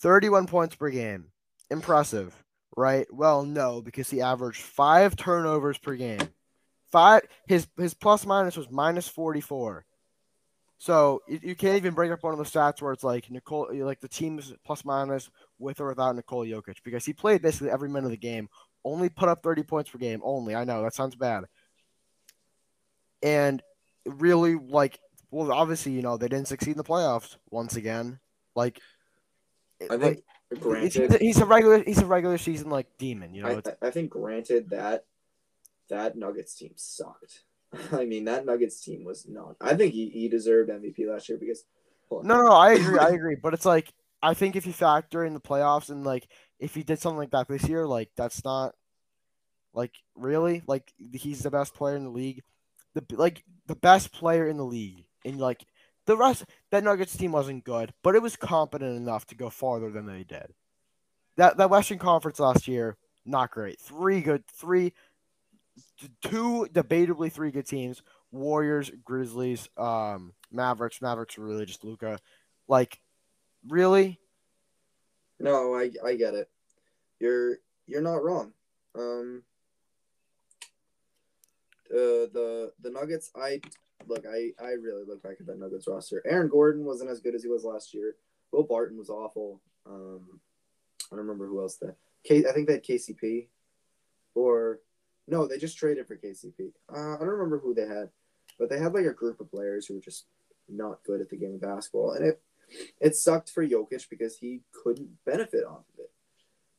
31 points per game. Impressive, right? Well, no, because he averaged five turnovers per game. Five his his plus minus was minus 44. So you, you can't even bring up one of the stats where it's like Nikola like the team's plus minus with or without Nikola Jokic because he played basically every minute of the game, only put up 30 points per game. Only. I know that sounds bad. And really like well obviously, you know, they didn't succeed in the playoffs once again. Like I think he's, granted, he's a regular he's a regular season like demon, you know. I, I think granted that that Nuggets team sucked. I mean, that Nuggets team was not. I think he, he deserved MVP last year because. no, no, I agree, I agree. But it's like I think if you factor in the playoffs and like if he did something like that this year, like that's not like really like he's the best player in the league, the like the best player in the league, and like the rest that Nuggets team wasn't good, but it was competent enough to go farther than they did. That that Western Conference last year, not great. Three good, three, two debatably three good teams: Warriors, Grizzlies, um, Mavericks. Mavericks were really just Luka. Like, really? No, I I get it. You're you're not wrong. Um. Uh, the the Nuggets. I look. I I really look back at that Nuggets roster. Aaron Gordon wasn't as good as he was last year. Will Barton was awful. Um, I don't remember who else that. K. I think they had KCP, or no, they just traded for KCP. Uh, I don't remember who they had, but they had like a group of players who were just not good at the game of basketball, and it it sucked for Jokic because he couldn't benefit off of it.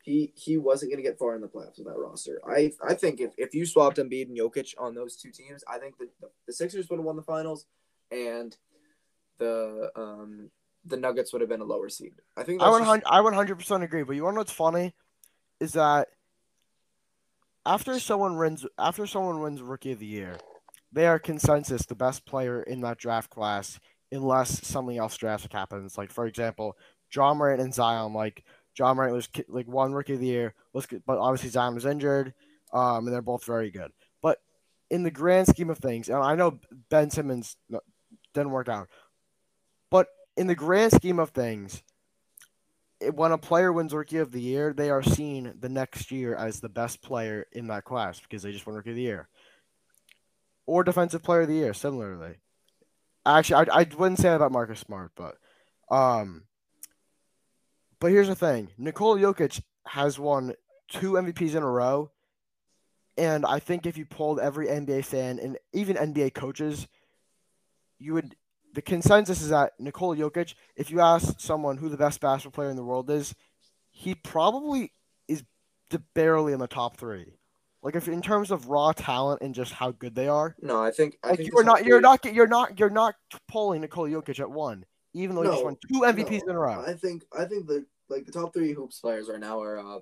He he wasn't going to get far in the playoffs with that roster. I I think if, if you swapped Embiid and Jokic on those two teams, I think the, the Sixers would have won the finals, and the um the Nuggets would have been a lower seed. I think I one just- hundred I hundred percent agree. But you want to know what's funny? Is that after someone wins after someone wins Rookie of the Year, they are consensus the best player in that draft class, unless something else drastic happens. Like for example, Ja Morant and Zion. Like Ja Morant was like won Rookie of the Year, but obviously Zion was injured, um, and they're both very good. But in the grand scheme of things, and I know Ben Simmons didn't work out, but in the grand scheme of things, when a player wins Rookie of the Year, they are seen the next year as the best player in that class because they just won Rookie of the Year. Or Defensive Player of the Year, similarly. Actually, I, I wouldn't say that about Marcus Smart, but um, but here's the thing: Nikola Jokic has won two MVPs in a row, and I think if you polled every NBA fan and even NBA coaches, you would the consensus is that Nikola Jokic, if you ask someone who the best basketball player in the world is, he probably is barely in the top three. Like if in terms of raw talent and just how good they are, no. I think I like think you're not you're not you're not you're not pulling Nikola Jokic at one, even though he just No, won two MVPs No, in a row. I think I think the like the top three hoops players right now are. Uh,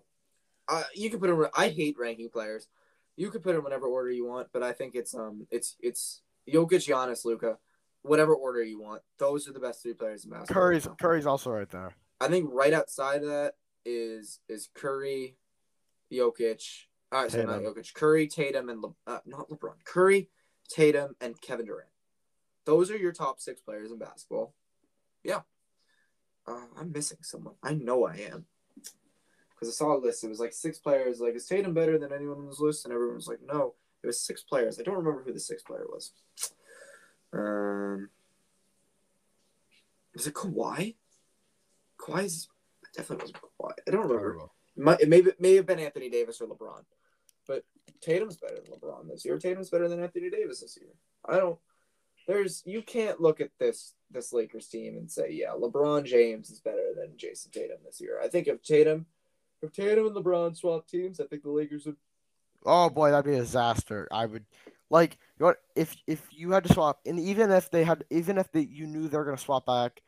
uh, you can put them. I hate ranking players. You could put them in whatever order you want, but I think it's um it's it's Jokic, Giannis, Luka, whatever order you want. Those are the best three players in basketball. Curry's now. Curry's also right there. I think right outside of that is is Curry, Jokic. Sorry, not Tatum. Jokic. Curry, Tatum, and Le- uh, not LeBron. Curry, Tatum, and Kevin Durant. Those are your top six players in basketball. Yeah. Uh, I'm missing someone. I know I am. Because I saw a list. It was like six players. Like, is Tatum better than anyone on this list? And everyone was like, no. It was six players. I don't remember who the sixth player was. Um, was it Kawhi? Kawhi's definitely wasn't Kawhi. I don't remember. Might, it may, may have been Anthony Davis or LeBron. But Tatum's better than LeBron this year. Tatum's better than Anthony Davis this year. I don't. There's you can't look at this this Lakers team and say yeah LeBron James is better than Jayson Tatum this year. I think if Tatum, if Tatum and LeBron swap teams, I think the Lakers would. Oh boy, that'd be a disaster. I would like you know if if you had to swap, and even if they had, even if they, you knew they were gonna swap back,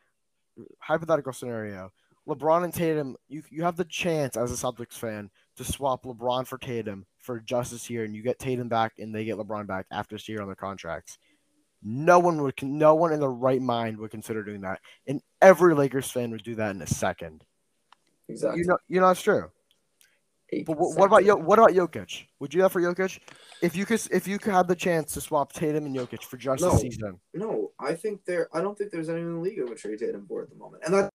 hypothetical scenario, LeBron and Tatum, you you have the chance as a Celtics fan to swap LeBron for Tatum for justice here and you get Tatum back, and they get LeBron back after this year on their contracts. No one would, no one in their right mind would consider doing that, and every Lakers fan would do that in a second. Exactly. You know, you know it's true. But wh- what about what about Jokic? Would you do that for Jokic? If you could, if you could have the chance to swap Tatum and Jokic for just No. a season, No, I think there. I don't think there's anyone in the league who would trade Tatum for at the moment, and that's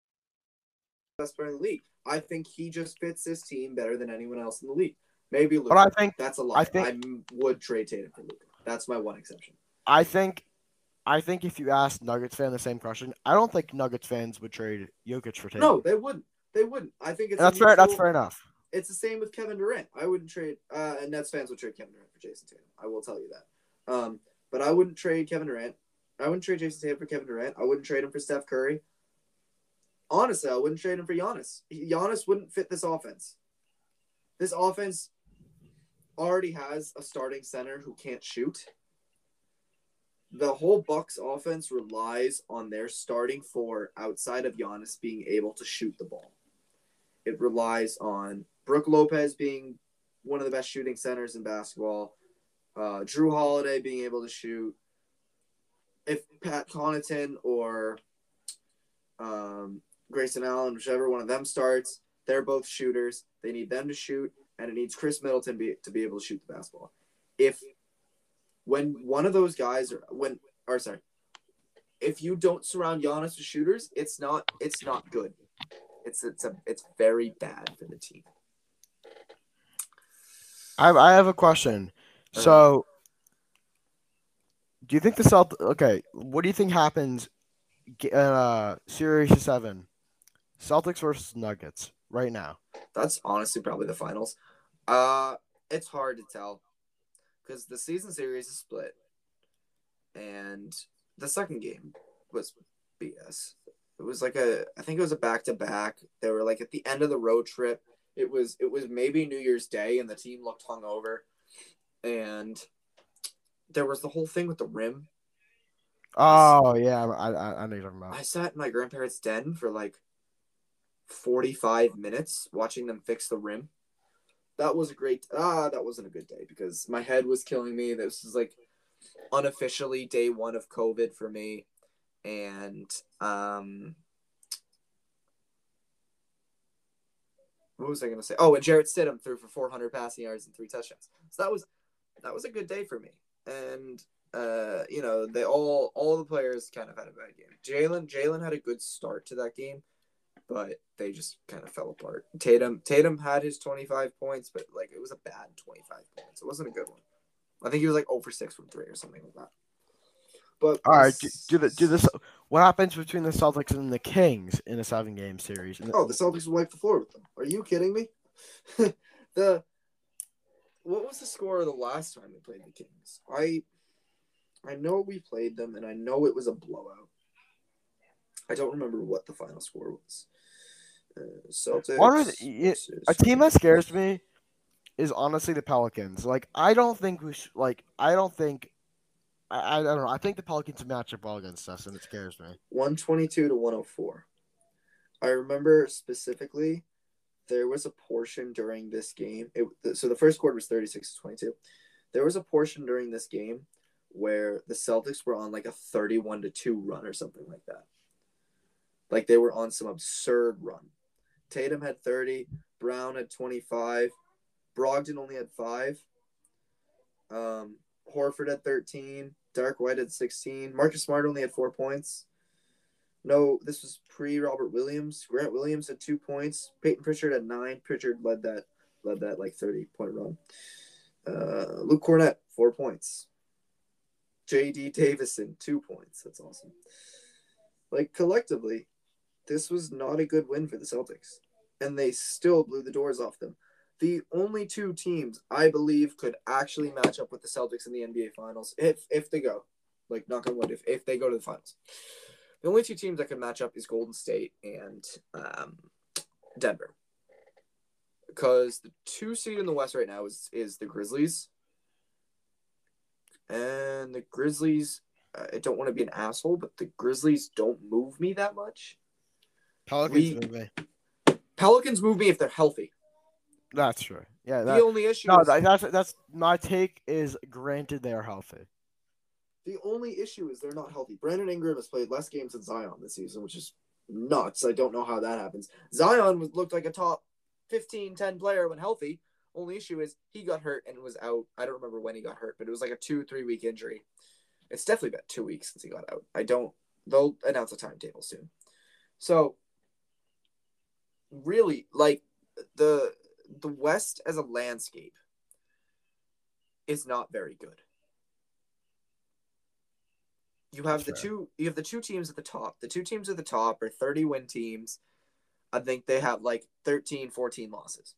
best player in the league. I think he just fits this team better than anyone else in the league. Maybe Luka. but I think that's a lot. I, think- m- would trade Tatum for Luka. That's my one exception. I think, I think if you asked Nuggets fan the same question, I don't think Nuggets fans would trade Jokic for Tatum. No, they wouldn't. They wouldn't. I think it's that's fair. That's fair enough. It's the same with Kevin Durant. I wouldn't trade. Uh, and Nets fans would trade Kevin Durant for Jayson Tatum. I will tell you that. Um, but I wouldn't trade Kevin Durant. I wouldn't trade Jayson Tatum for Kevin Durant. I wouldn't trade him for Steph Curry. Honestly, I wouldn't trade him for Giannis. Giannis wouldn't fit this offense. This offense already has a starting center who can't shoot. The whole Bucks offense relies on their starting four outside of Giannis being able to shoot the ball. It relies on Brook Lopez being one of the best shooting centers in basketball, uh, Jrue Holiday being able to shoot. If Pat Connaughton or um, Grayson Allen, whichever one of them starts, they're both shooters. They need them to shoot, and it needs Khris Middleton be, to be able to shoot the basketball. If when one of those guys or when or sorry, if you don't surround Giannis with shooters, it's not it's not good. It's it's a it's very bad for the team. I I have a question. So, do you think the Celt? Okay, what do you think happens? in, Uh, series seven, Celtics versus Nuggets right now. That's honestly probably the finals. Uh, it's hard to tell because the season series is split, and the second game was BS. It was like a, I think it was a back to back. They were like at the end of the road trip. It was it was maybe New Year's Day, and the team looked hungover, and there was the whole thing with the rim. Oh yeah, I I, I know you're talking about. I sat in my grandparents' den for like 45 minutes watching them fix the rim. That was a great ah, that wasn't a good day because my head was killing me. This was like unofficially day 1 of COVID for me and um what was I going to say? Oh, and Jarrett Stidham threw for 400 passing yards and three touchdowns. So that was that was a good day for me. And uh, you know, they all all the players kind of had a bad game. Jaylen Jaylen had a good start to that game, but they just kind of fell apart. Tatum Tatum had his twenty five points, but like it was a bad twenty five points. It wasn't a good one. I think he was like oh over six from three or something like that. But All right, do, do the do this. What happens between the Celtics and the Kings in a seven game series? The- Oh, the Celtics will wipe the floor with them. Are you kidding me? the what was the score of the last time we played the Kings? I I know we played them, and I know it was a blowout. I don't remember what the final score was. Uh, Celtics. One of the- y- versus- a team that scares me is honestly the Pelicans. Like I don't think we should. Like I don't think. I, I don't know. I think the Pelicans match up well against us, and it scares me. 122 to 104. I remember specifically there was a portion during this game. It, so the first quarter was 36 to 22. There was a portion during this game where the Celtics were on like a 31 to 2 run or something like that. Like they were on some absurd run. Tatum had 30, Brown had 25, Brogdon only had 5. Um, Horford had 13, Derrick White had 16, Marcus Smart only had 4 points. No, this was pre Robert Williams. Grant Williams had two points. Payton Pritchard had nine. Pritchard led that led that like thirty point run. Uh, Luke Kornet four points. J.D. Davison two points. That's awesome. Like collectively, this was not a good win for the Celtics, and they still blew the doors off them. The only two teams I believe could actually match up with the Celtics in the NBA Finals, if if they go, like knock on wood, if if they go to the finals. The only two teams that could match up is Golden State and um, Denver. Because the two seed in the West right now is is the Grizzlies, and the Grizzlies. I don't want to be an asshole, but the Grizzlies don't move me that much. Pelicans We- move me. Pelicans move me if they're healthy. That's true. Yeah. The only issue no, is, that's that's my take. Is granted they are healthy. the only issue is they're not healthy. Brandon Ingram has played less games than Zion this season, which is nuts. I don't know how that happens. Zion was looked like a top 15 10 player when healthy. Only issue is he got hurt and was out. I don't remember when he got hurt, but it was like a two, three week injury. It's definitely been two weeks since he got out. I don't, they'll announce a timetable soon. So, really, like the the West as a landscape is not very good. You have That's the fair. two you have the two teams at the top. The two teams at the top are 30 win teams. I think they have like 13, 14 losses.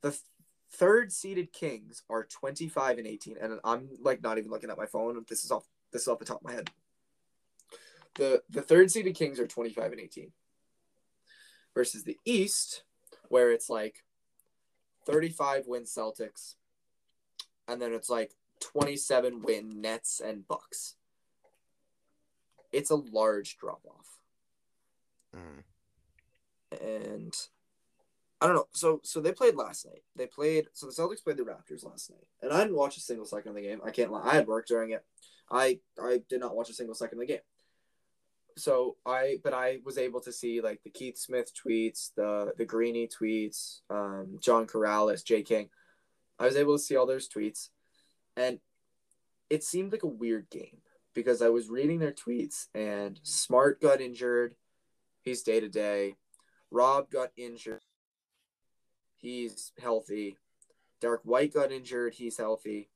The th- third seeded Kings are 25 and 18 and I'm like not even looking at my phone. This is off this is off the top of my head. The the third seeded Kings are 25 and 18. Versus the East where it's like 35 win Celtics and then it's like 27 win Nets and Bucks. It's a large drop off. Mm. And I don't know. So so they played last night. They played so the Celtics played the Raptors last night. And I didn't watch a single second of the game. I can't lie. I had work during it. I I did not watch a single second of the game. So I but I was able to see like the Keith Smith tweets, the the Greeny tweets, um, John Karalis, Jay King. I was able to see all those tweets. And it seemed like a weird game because I was reading their tweets and Smart got injured. He's day to day. Rob got injured. He's healthy. Derrick White got injured. He's healthy.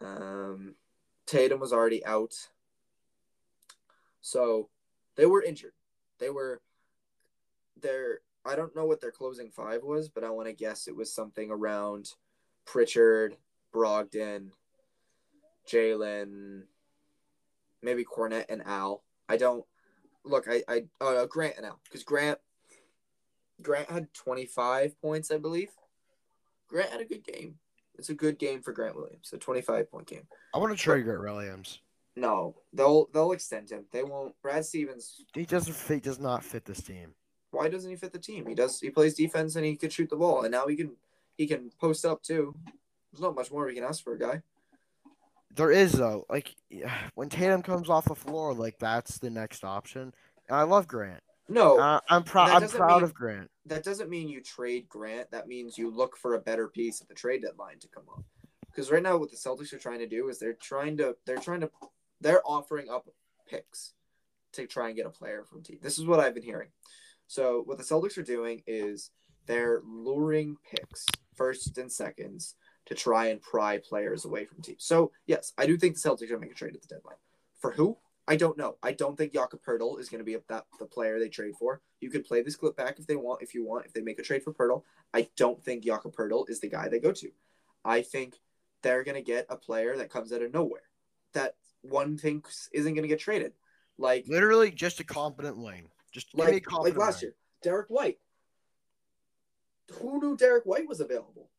Um, Tatum was already out. So they were injured. They were their I don't know what their closing five was, but I want to guess it was something around Pritchard, Brogdon, Jaylen, maybe Kornet and Al. I don't look. I I uh, Grant and Al because Grant Grant had twenty five points, I believe. Grant had a good game. It's a good game for Grant Williams. A twenty five point game. I want to trade Grant Williams. No, they'll they'll extend him. They won't. Brad Stevens. He doesn't fit. Does not fit this team. Why doesn't he fit the team? He does. He plays defense and he could shoot the ball, and now he can he can post up too. There's not much more we can ask for a guy. There is though, like when Tatum comes off the floor, like that's the next option. And I love Grant. No, Uh, I'm proud. I'm proud mean- of Grant. that doesn't mean you trade Grant. That means you look for a better piece at the trade deadline to come up. Because right now, what the Celtics are trying to do is they're trying to they're trying to they're offering up picks to try and get a player from team. This is what I've been hearing. So what the Celtics are doing is they're luring picks, first and seconds, to try and pry players away from teams. So yes, I do think the Celtics are make a trade at the deadline. For who? I don't know. I don't think Jakob Poeltl is going to be that the player they trade for. You could play this clip back if they want, if you want, if they make a trade for Poeltl. I don't think Jakob Poeltl is the guy they go to. I think they're going to get a player that comes out of nowhere that one thinks isn't going to get traded. Like Literally just a competent wing. Just give me a like, like last wing. year, Derrick White. Who knew Derrick White was available?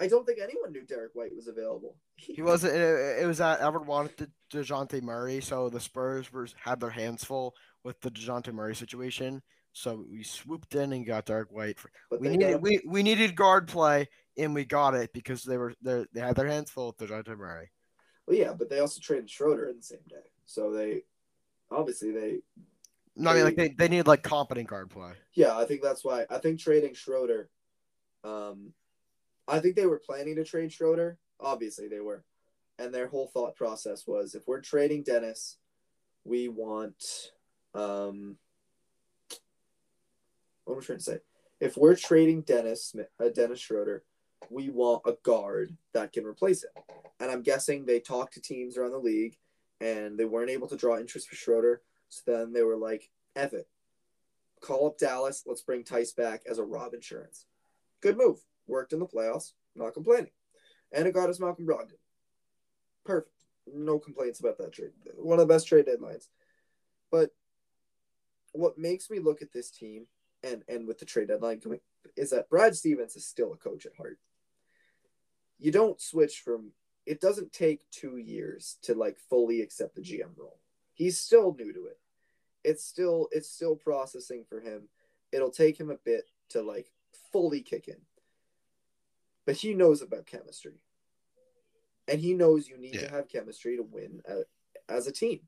I don't think anyone knew Derrick White was available. He wasn't. It, it was that everyone wanted to Dejounte Murray, so the Spurs were had their hands full with the Dejounte Murray situation. So we swooped in and got Derrick White. For, we got needed we, we needed guard play, and we got it because they were they they had their hands full with Dejounte Murray. Well, yeah, but they also traded Schroeder in the same day. So they obviously they No, I mean like they, they needed like competent guard play. Yeah, I think that's why. I think trading Schroeder. Um, I think they were planning to trade Schroeder. Obviously, they were, and their whole thought process was: if we're trading Dennis, we want. Um, what am I trying to say? If we're trading Dennis uh, Dennis Schroeder, we want a guard that can replace him. And I'm guessing they talked to teams around the league, and they weren't able to draw interest for Schroeder. So then they were like, "Ev it, call up Dallas. Let's bring Theis back as a Rob insurance. Good move. Worked in the playoffs. Not complaining. And it got us Malcolm Brogdon. Perfect. No complaints about that trade. One of the best trade deadlines. But what makes me look at this team and and with the trade deadline coming is that Brad Stevens is still a coach at heart. You don't switch from it doesn't take 2 years to like fully accept the GM role. He's still new to it it's still it's still processing for him. It'll take him a bit to like fully kick in. But he knows about chemistry. And he knows you need to have chemistry to win a, as a team.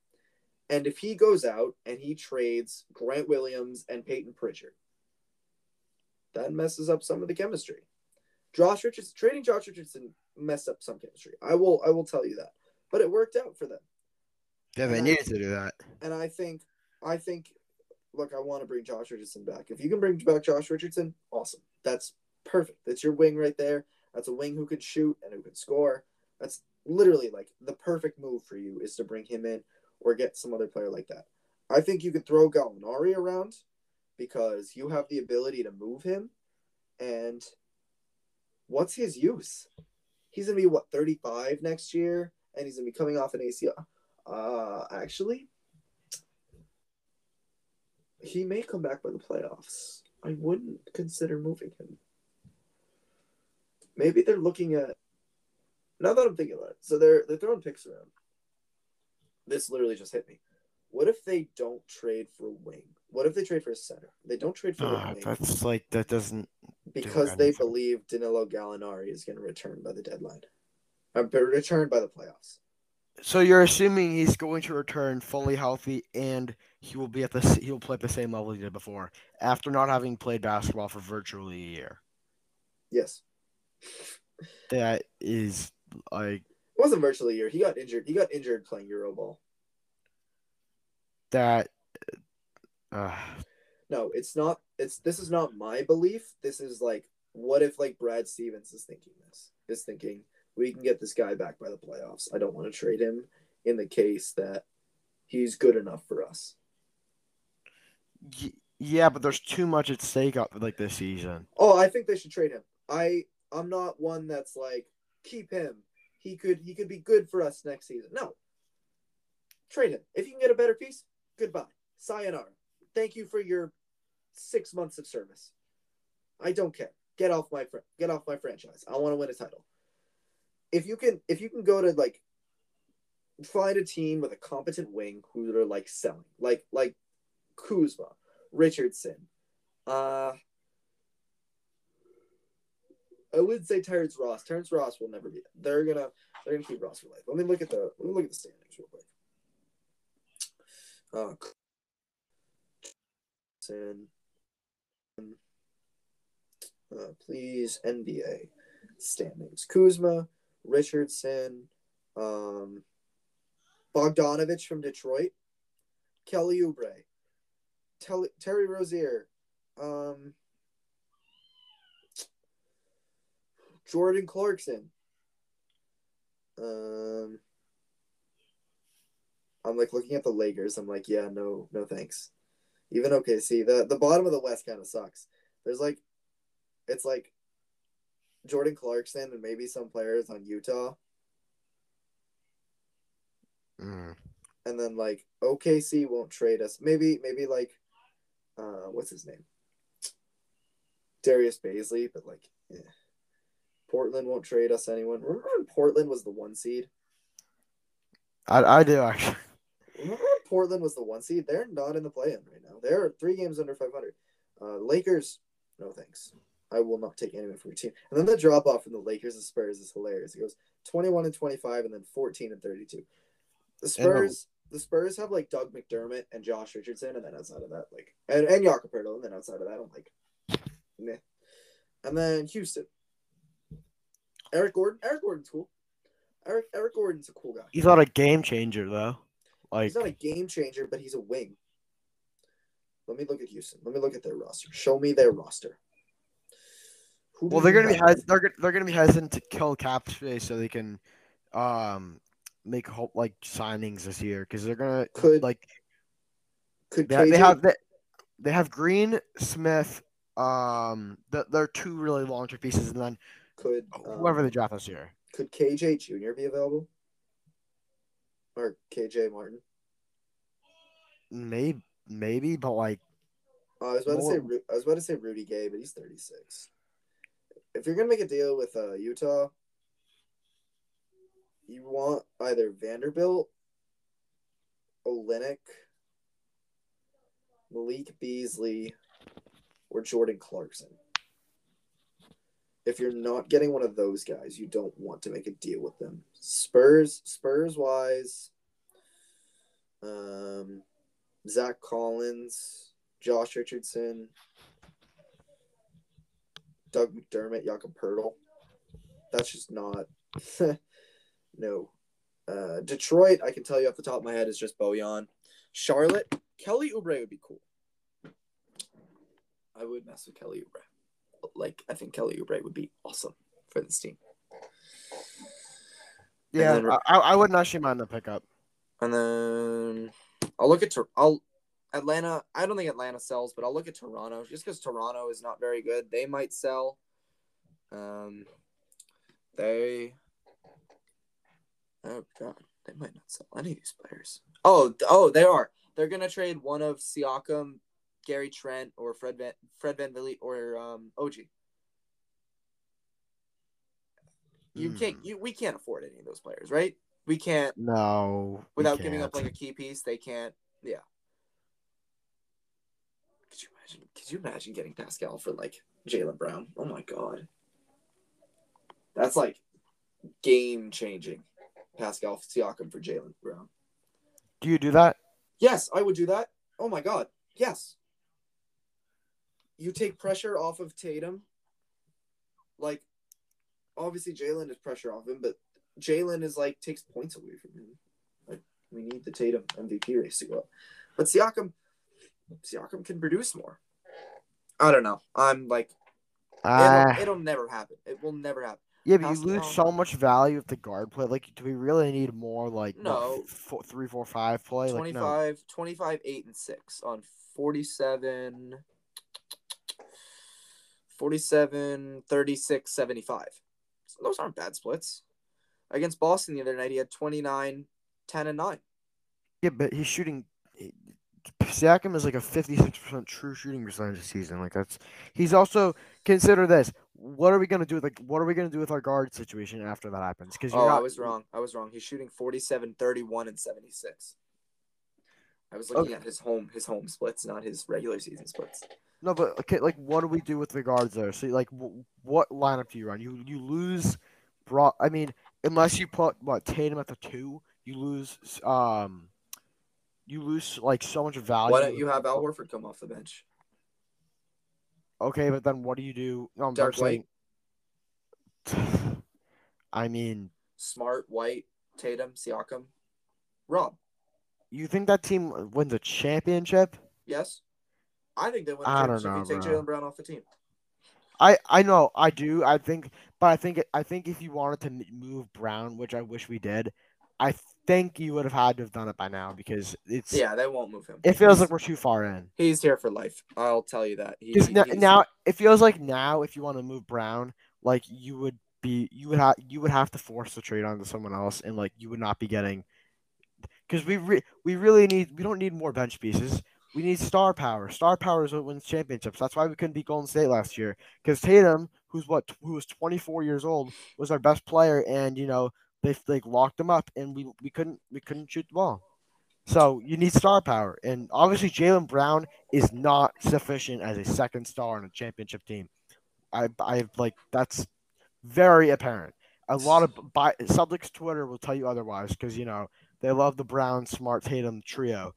And if he goes out and he trades Grant Williams and Payton Pritchard, that messes up some of the chemistry. Josh Richardson trading Josh Richardson messed up some chemistry. I will I will tell you that. But it worked out for them. Yeah, they needed to do that. And I think I think look, I want to bring Josh Richardson back. If you can bring back Josh Richardson, awesome. That's perfect. That's your wing right there. That's a wing who can shoot and who can score. That's literally like the perfect move for you is to bring him in or get some other player like that. I think you could throw Gallinari around because you have the ability to move him. And what's his use? He's gonna be what 35 next year, and he's gonna be coming off an ACL. Uh, actually, he may come back by the playoffs. I wouldn't consider moving him. Maybe they're looking at. Now that I'm thinking about it, so they're they're throwing picks around. This literally just hit me. What if they don't trade for wing? What if they trade for a center? They don't trade for a Ah, that's like that doesn't. because they believe Danilo Gallinari is going to return by the deadline. Uh, return by the playoffs. So you're assuming he's going to return fully healthy and he will be at the he will play at the same level he did before after not having played basketball for virtually a year. Yes, That is like it wasn't virtually a year. He got injured. He got injured playing Euroball. that. Uh, No, it's not. It's this is not my belief. This is like, what if like Brad Stevens is thinking this? Is thinking we can get this guy back by the playoffs. I don't want to trade him in the case that he's good enough for us. yeah, but there's too much at stake up like this season. Oh, I think they should trade him. I I'm not one that's like keep him. He could he could be good for us next season. No. Trade him. If you can get a better piece, goodbye. Sayonara. Thank you for your six months of service. I don't care. Get off my fr- get off my franchise. I want to win a title. If you can if you can go to like find a team with a competent wing who are like selling, like like Kuzma, Richardson, uh I would say Terrence Ross. Terrence Ross will never be. They're gonna they're gonna keep Ross for life. Let me look at the let me look at the standings real quick. Uh, and uh, please NBA standings. Kuzma, Richardson, um, Bogdanovic from Detroit, Kelly Oubre, Terry Rozier, um, Jordan Clarkson. Um, I'm like looking at the Lakers. I'm like, yeah, no, no thanks. Even see the the bottom of the West kind of sucks. There's like, it's like Jordan Clarkson and maybe some players on Utah, Mm. and then like OKC won't trade us. Maybe maybe like, uh, what's his name? Darius Bazley, but like, yeah. Portland won't trade us anyone. Remember when Portland was the one seed? I I do actually. Remember Portland was the one seed? They're not in the play-in right now. They're three games under 500. Uh, Lakers, no thanks. I will not take anyone from your team. And then the drop off from the Lakers and Spurs is hilarious. It goes 21 and 25 and then 14 and 32. The Spurs, the Spurs have like Doug McDermott and Josh Richardson, and then outside of that, like and and Jakob and then outside of that, I'm like, meh. And then Houston, Eric Gordon. Eric Gordon's cool. Eric Eric Gordon's a cool guy. He's not a game changer though. Like He's not a game changer, but he's a wing. Let me look at Houston. Let me look at their roster. Show me their roster. Who well, they're gonna be hes- they're they're gonna be hesitant to kill cap space so they can um make hope like signings this year because they're gonna Could like could they, KJ, they have they, they have Green Smith um th- they're two really long term pieces and then could um, whoever they draft this year. could KJ Junior be available? Or KJ Martin? Maybe maybe but like Oh, I was about to say I was about to say Rudy Gay, but he's thirty six. If you're gonna make a deal with uh, Utah, you want either Vanderbilt, Olynyk, Malik Beasley, or Jordan Clarkson. If you're not getting one of those guys, you don't want to make a deal with them. Spurs, Spurs wise, um, Zach Collins, Josh Richardson. Doug McDermott, Jakob Poeltl. That's just not. no. Uh, Detroit, I can tell you off the top of my head, is just Bojan. Charlotte, Kelly Oubre would be cool. I would mess with Kelly Oubre. Like, I think Kelly Oubre would be awesome for this team. Yeah, then- I, I wouldn't actually mind the pickup. And then I'll look at Tor- I'll Atlanta. I don't think Atlanta sells, but I'll look at Toronto just because Toronto is not very good. They might sell. Um, they. Oh god, they might not sell any of these players. Oh, oh, they are. They're gonna trade one of Siakam, Gary Trent, or Fred Van Fred VanVleet or um OG. You Hmm. can't. You we can't afford any of those players, right? We can't No. without giving up like a key piece. They can't. Yeah. Could you imagine? Could you imagine getting Pascal for like Jaylen Brown? Oh my god, that's like game changing. Pascal Siakam for Jaylen Brown. Do you do that? Yes, I would do that. Oh my god, yes. You take pressure off of Tatum. Like, obviously Jaylen is pressure off him, but Jaylen is like takes points away from him. Like we need the Tatum MVP race to go up. But Siakam, Siakam can produce more. I don't know. I'm like, Ah, it'll, it'll never happen. It will never happen. yeah, but you lose so much value with the guard play. Like, do we really need more like No. f- four, three, four, five play? Like, no. 25, 25, 8, and 6 on 47, 47, 36, 75. Those aren't bad splits. Against Boston the other night, he had 29, 10, and 9. Yeah, but he's shooting. Siakam is like a fifty-six percent true shooting percentage this season. Like that's. He's also consider this. What are we gonna do with like? What are we gonna do with our guard situation after that happens? Because Oh, I was wrong. I was wrong. He's shooting 47, 31, and 76. I was looking Okay. at his home his home splits, not his regular season splits. No, but okay, like what do we do with the guards there? So like, w- what lineup do you run? You you lose, Brock. I mean, unless you put what Tatum at the two, you lose. Um, you lose like so much value. Why don't you have Al Horford come off the bench? Okay, but then what do you do? No, I'm Derek saying. I mean, Smart, White, Tatum, Siakam, Rob. You think that team wins a championship? Yes. I think they win I don't know. if you take. Jaylen Brown off the team. I I know I do. I think, but I think I think if you wanted to move Brown, which I wish we did, I think you would have had to have done it by now because it's. Yeah, they won't move him. It feels He's- like we're too far in. he's here for life. I'll tell you that. He, now, he's- now it feels like now if you want to move Brown, like you would be you would have you would have to force the trade onto someone else, and like you would not be getting. Because we re- we really need we don't need more bench pieces. We need star power. Star power is what wins championships. That's why we couldn't beat Golden State last year. Because Tatum, who's what who was 24 years old, was our best player, and you know they like locked him up, and we we couldn't we couldn't shoot the ball. So you need star power, and obviously Jaylen Brown is not sufficient as a second star on a championship team. I I like that's very apparent. A lot of by, Celtics Twitter will tell you otherwise because you know they love the Brown, Smart, Tatum trio,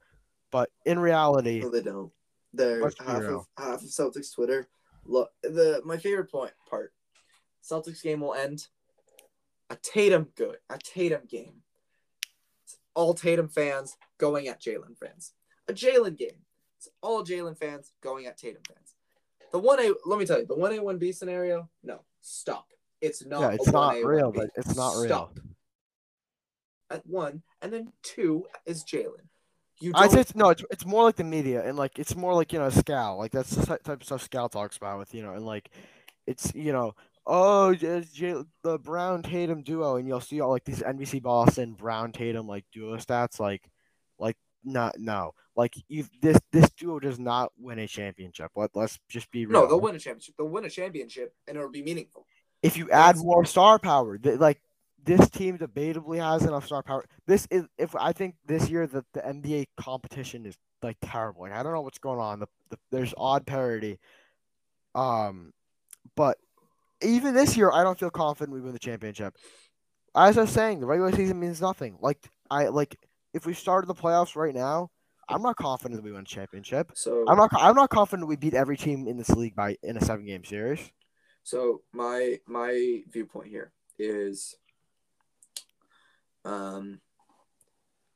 but in reality, No, they don't. They're half of half of Celtics Twitter. Look, the my favorite point part. Celtics game will end. A Tatum good. A Tatum game. It's all Tatum fans going at Jaylen fans. A Jaylen game. It's all Jaylen fans going at Tatum fans. The one A. Let me tell you, the one A one B scenario. No, stop. It's not. yeah, it's not 1A, real. 1B. But it's not real. Stop. At one, and then two is Jaylen. You don't say it's, no, it's, it's more like the media and like it's more like you know Scal, like that's the type of stuff Scal talks about with you know and like it's you know oh J- the Brown Tatum duo and you'll see all like these NBC Boston Brown Tatum like duo stats like like not no like you this this duo does not win a championship. Let let's just be real. No, they'll win a championship. They'll win a championship, and it'll be meaningful. if you add more star power, like this team debatably has enough star power. This is if I think this year that the NBA competition is like terrible. Like I don't know what's going on. The, the there's odd parity. Um, but even this year, I don't feel confident we win the championship. As I was saying, the regular season means nothing. Like I like if we started the playoffs right now, I'm not confident that we win a championship. So I'm not. I'm not confident we beat every team in this league by in a seven game series. So my my viewpoint here is um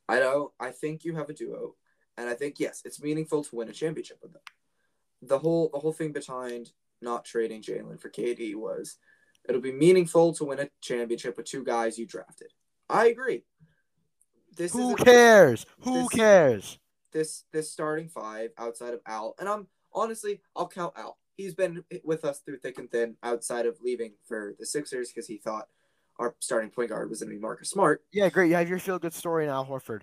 I don't I think you have a duo and I think yes, it's meaningful to win a championship with them. The whole the whole thing behind not trading Jaylen for KD was it'll be meaningful to win a championship with two guys you drafted. I agree. This Who cares? Who this- cares? this this starting five outside of Al, and I'm honestly I'll count Al. He's been with us through thick and thin outside of leaving for the Sixers because he thought our starting point guard was going to be Marcus Smart. Yeah, great. You have your feel good story in Al Horford.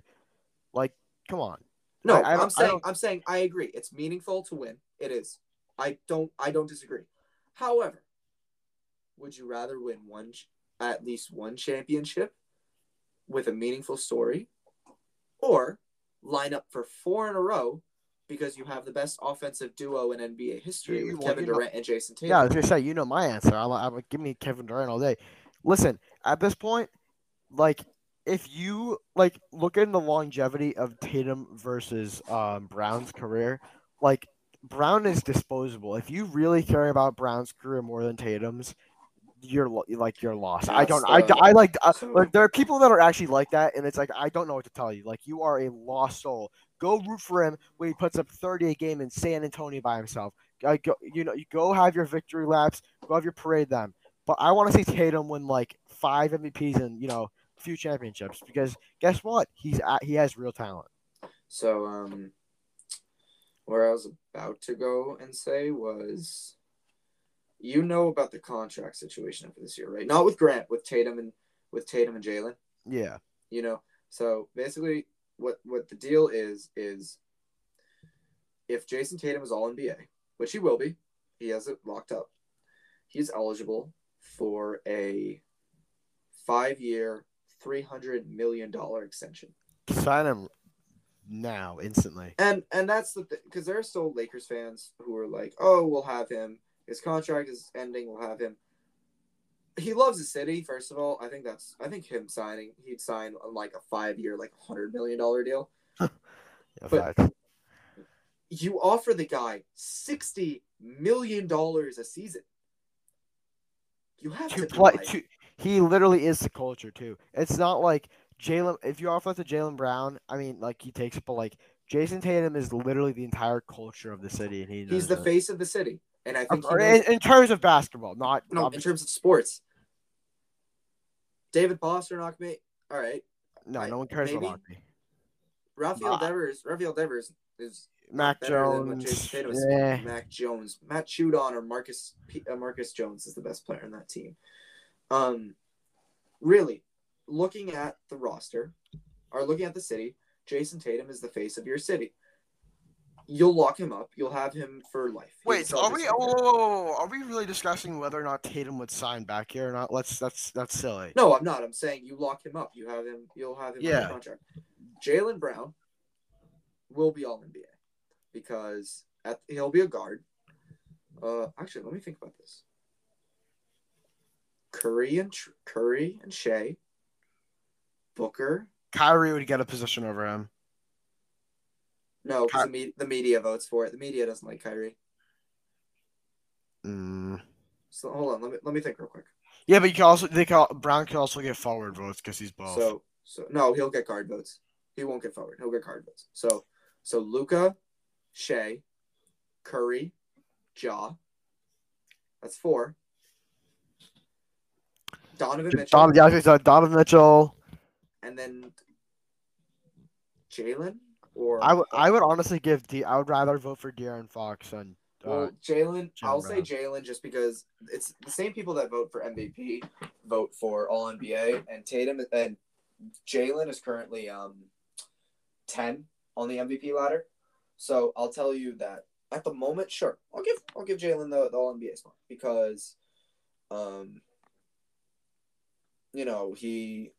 Like, come on. No, I, I I'm saying I'm saying I agree. It's meaningful to win. It is. I don't I don't disagree. However, would you rather win one at least one championship with a meaningful story, or line up for four in a row because you have the best offensive duo in NBA history You- with well, Kevin you know- Durant and Jayson Tatum? Yeah, I was gonna say, you know my answer. I'm, I'm give me Kevin Durant all day. Listen, at this point, like if you like look at the longevity of Tatum versus um, Brown's career, like Brown is disposable. If you really care about Brown's career more than Tatum's, you're lo- like you're lost. I don't. I, uh, I like. Uh, like there are people that are actually like that, and it's like I don't know what to tell you. Like you are a lost soul. Go root for him when he puts up 30 a game in San Antonio by himself. I go, you know, you go have your victory laps, go have your parade then. But I want to see Tatum win like five MVPs and you know a few championships because guess what? He's at, he has real talent. So, um, where I was about to go and say was, you know about the contract situation for this year, right? Not with Grant, with Tatum and with Tatum and Jaylen. Yeah, You know, so basically, what what the deal is is, if Jayson Tatum is all NBA, which he will be, he has it locked up. He's eligible for a five-year, three hundred million dollar extension. sign him now instantly. And and that's the thing because there are still Lakers fans who are like, "Oh, we'll have him. His contract is ending. We'll have him." He loves the city. First of all, I think that's. I think him signing, he'd sign uh, like a five-year, like hundred million dollar deal. Yeah, But- facts. You offer the guy sixty million dollars a season. You have to, to play. To, he literally is the culture too. It's not like Jaylen. If you offer that to Jaylen Brown, I mean, like he takes it, but like Jayson Tatum is literally the entire culture of the city, and he he's the it. face of the city, and I think he Or knows in, in terms of basketball, not No, in terms of sports. David Pastrnak, mate. All right. no, I- no one cares maybe. about me. Rafael Nah. Devers. Rafael Devers is Mac better than what Jones, Jayson Tatum is. yeah. Mac Jones, Matt Judon, or Marcus P- uh, Marcus Jones is the best player in that team. Um, really, looking at the roster, or looking at the city, Jayson Tatum is the face of your city. You'll lock him up. You'll have him for life. Wait, so are we? player. Oh, whoa, whoa, whoa, are we really discussing whether or not Tatum would sign back here or not? Let's. That's that's silly. No, I'm not. I'm saying you lock him up. You have him. You'll have him Yeah. on contract. Jaylen Brown will be all NBA because at, he'll be a guard. Uh, actually, let me think about this. Curry and Curry and Shai, Booker. Kyrie would get a position over him. No, Ky- the, me- the media votes for it. The media doesn't like Kyrie. Mm. So hold on. Let me let me think real quick. Yeah, but you can also they can Brown can also get forward votes because he's both. So so no, he'll get guard votes. He won't get forward. He'll get guard votes. So so Luka, Shai, Curry, Ja. That's four. Donovan Mitchell, Don, yeah, I was gonna say Donovan Mitchell. and then Jaylen or I would I would honestly give D. I would rather vote for De'Aaron Fox and uh, Well, Jaylen, Jaylen I'll say Jaylen just because it's the same people that vote for MVP vote for All NBA, and Tatum and Jaylen is currently um ten on the MVP ladder. So I'll tell you that at the moment, sure, I'll give I'll give Jaylen the, the All NBA spot because, um, you know he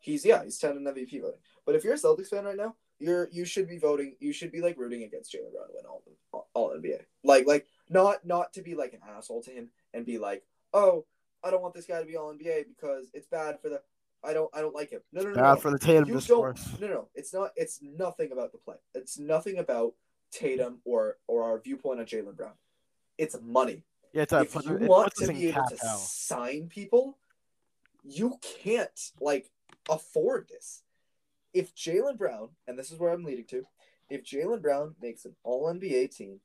he's yeah he's ten in MVP voting. But if you're a Celtics fan right now, you're you should be voting. You should be like rooting against Jaylen Brown to win all all, all NBA. Like like not not to be like an asshole to him and be like, oh, I don't want this guy to be all NBA because it's bad for the. I don't I don't like him. No no no. no. for the Tatum You discourse. don't. No, no, it's not. It's nothing about the play. It's nothing about Tatum or or our viewpoint on Jaylen Brown. It's money. Yeah, it's a, if you it want to be able to sign people, you can't like afford this. If Jaylen Brown, and this is where I'm leading to, if Jaylen Brown makes an All NBA team,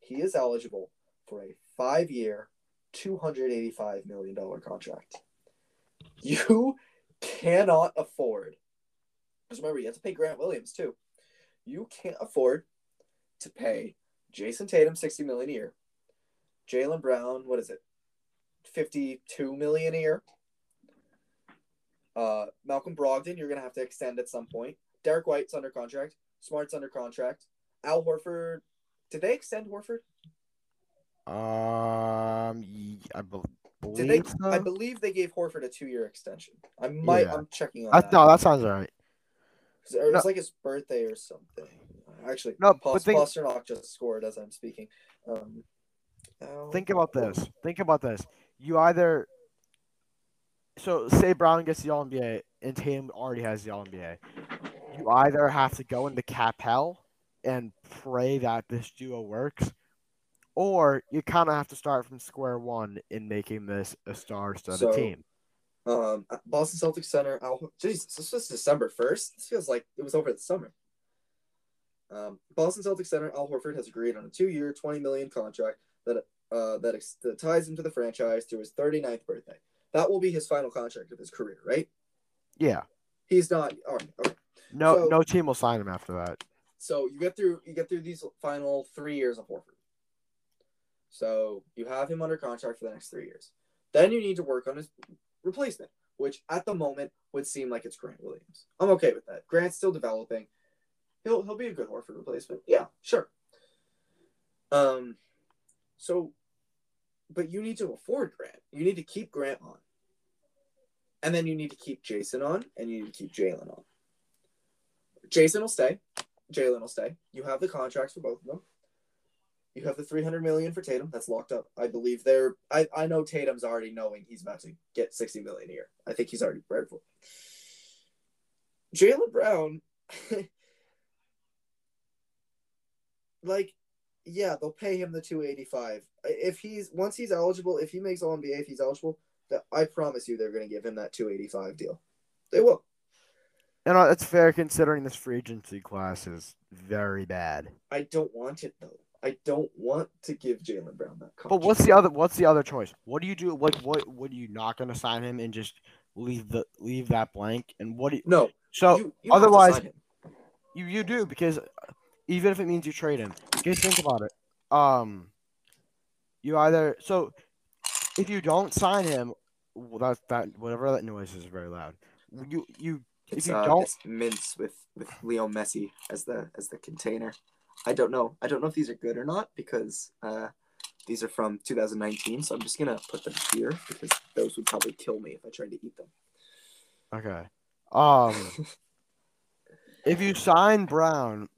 he is eligible for a five-year, two hundred eighty-five million dollar contract. You cannot afford. Because remember, you have to pay Grant Williams too. You can't afford to pay Jayson Tatum sixty million a year. Jaylen Brown, what is it? 52 million a year. Uh, Malcolm Brogdon, you're gonna have to extend at some point. Derrick White's under contract. Smart's under contract. Al Horford, did they extend Horford? Um, I bel- Did they? so. I believe they gave Horford a two-year extension. I might. Yeah. I'm checking on I- that. no, that sounds. 'Cause It was no. like his birthday or something. Actually, No, Paul, but think- Pastrnak just scored as I'm speaking. Um, Think about this. Think about this. You either so say Brown gets the All NBA and Tatum already has the All NBA. You either have to go into cap hell and pray that this duo works, or you kind of have to start from square one in making this a star-studded So- team. Um, Boston Celtics center. Al, Jesus, this was December first. This feels like it was over the summer. Um, Boston Celtics center Al Horford has agreed on a two-year, twenty million contract that uh that, ex- that ties him to the franchise through his 39th birthday. That will be his final contract of his career, right? Yeah. He's not. All right. Okay. No, So- no team will sign him after that. So you get through you get through these final three years of Horford. So you have him under contract for the next three years. Then you need to work on his replacement, which at the moment would seem like it's Grant Williams. I'm okay with that. Grant's still developing. He'll he'll be a good Horford replacement. Yeah, sure. Um, so, but you need to afford Grant. You need to keep Grant on, and then you need to keep Jayson on, and you need to keep Jaylen on. Jayson will stay. Jaylen will stay. You have the contracts for both of them. You have the 300 million for Tatum. That's locked up. I believe they're I, I know Tatum's already knowing he's about to get 60 million a year. I think he's already prepared for it. Jaylen Brown like yeah, they'll pay him the 285. If he's once he's eligible, if he makes all NBA, if he's eligible, that I promise you they're going to give him that 285 deal. They will. And uh, it's fair considering this free agency class is very bad. I don't want it though. I don't want to give Jaylen Brown that contract. But what's the other? What's the other choice? What do you do? Like, what? What are you not going to sign him and just leave the leave that blank? And what? Do you, no? so you, you otherwise- you you do because even if it means you trade him, because think about it. Um, you either so if you don't sign him, well, that that whatever that noise is very loud. You you It's, you uh, don't- mints with with Leo Messi as the as the container. I don't know. I don't know if these are good or not because uh, these are from 2019. So I'm just gonna put them here because those would probably kill me if I tried to eat them. okay. Um, if you sign Brown,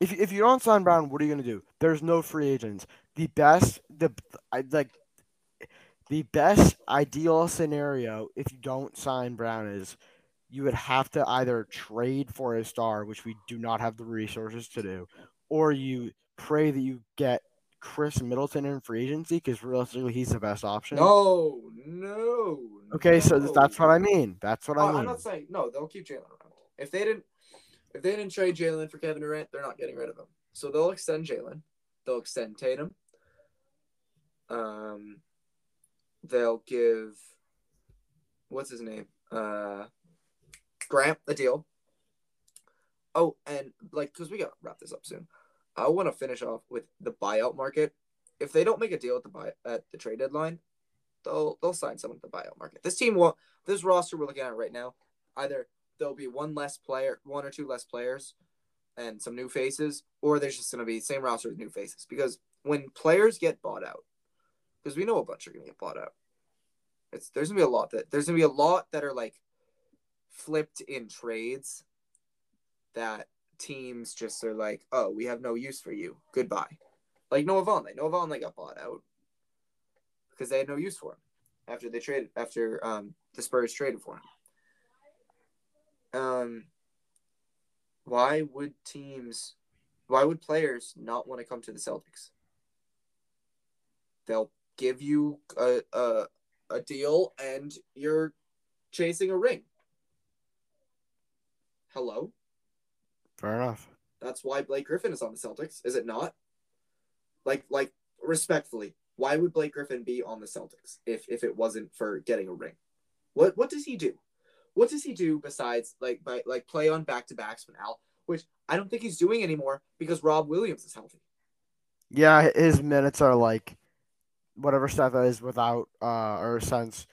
if if you don't sign Brown, what are you gonna do? There's no free agents. The best the I like the best ideal scenario if you don't sign Brown is you would have to either trade for a star, which we do not have the resources to do, or you pray that you get Khris Middleton in free agency because realistically he's the best option. No, no. Okay, so that's what I mean. That's what Oh, I mean. I'm not saying no. They'll keep Jaylen around. If they didn't, if they didn't trade Jaylen for Kevin Durant, they're not getting rid of him. So they'll extend Jaylen. They'll extend Tatum. Um, they'll give what's his name? Uh, Grant a deal. Oh, and like, cause we gotta wrap this up soon. I want to finish off with the buyout market. If they don't make a deal at the buy at the trade deadline, they'll they'll sign someone at the buyout market. This team will this roster we're looking at right now, either there'll be one less player, one or two less players, and some new faces, or there's just gonna be the same roster with new faces. Because when players get bought out, because we know a bunch are gonna get bought out. It's there's gonna be a lot that there's gonna be a lot that are like flipped in trades that teams just are like, oh, we have no use for you. Goodbye. Like Noah Vonleh. Noah Vonleh got bought out because they had no use for him after they traded after um the Spurs traded for him. Um why would teams why would players not want to come to the Celtics? they'll give you a a, a deal and you're chasing a ring. Hello? Fair enough. That's why Blake Griffin is on the Celtics, is it not? Like like respectfully, why would Blake Griffin be on the Celtics if if it wasn't for getting a ring? What what does he do? What does he do besides like by like play on back to backs with Al, which I don't think he's doing anymore because Rob Williams is healthy. Yeah, his minutes are like whatever stuff that is without uh or since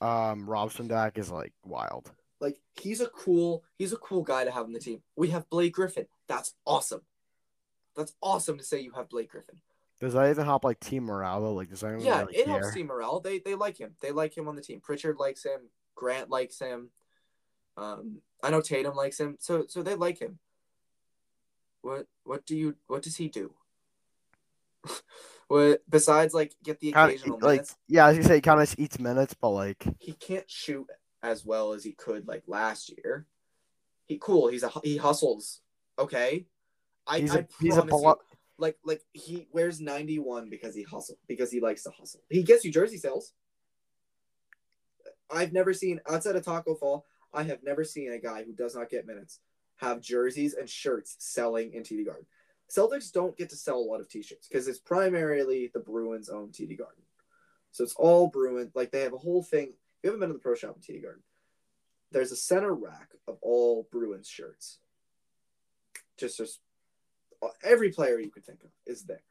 um Robson Dak is like wild. Like he's a cool he's a cool guy to have on the team. We have Blake Griffin. That's awesome. That's awesome to say you have Blake Griffin. Does that even help like team morale? though? Like does anyone Yeah, really it care? helps team morale. They they like him. They like him on the team. Pritchard likes him. Grant likes him. Um, I know Tatum likes him. So so they like him. What what do you what does he do? what besides like get the Kinda, occasional like minutes? yeah, as you say, he kind of eats minutes, but like He can't shoot as well as he could like last year. He cool. He's a he hustles. Okay. I he's I a he's a you, like like he wears 91 because he hustle because he likes to hustle he gets you jersey sales i've never seen outside of Tacko Fall i have never seen a guy who does not get minutes have jerseys and shirts selling in td garden celtics don't get to sell a lot of t-shirts because it's primarily the bruins own td garden so it's all bruin like they have a whole thing you haven't been to the pro shop in td garden there's a center rack of all bruins shirts just just every player you could think of is there.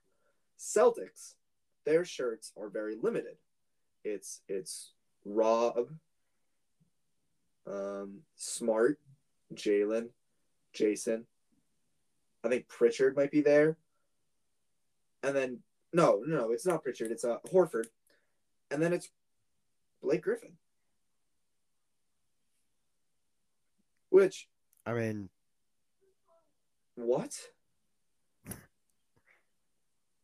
Celtics, their shirts are very limited. It's it's Rob, um, Smart, Jaylen, Jayson. I think Pritchard might be there. And then no, no, it's not Pritchard. It's uh Horford, and then it's Blake Griffin. Which I mean, what?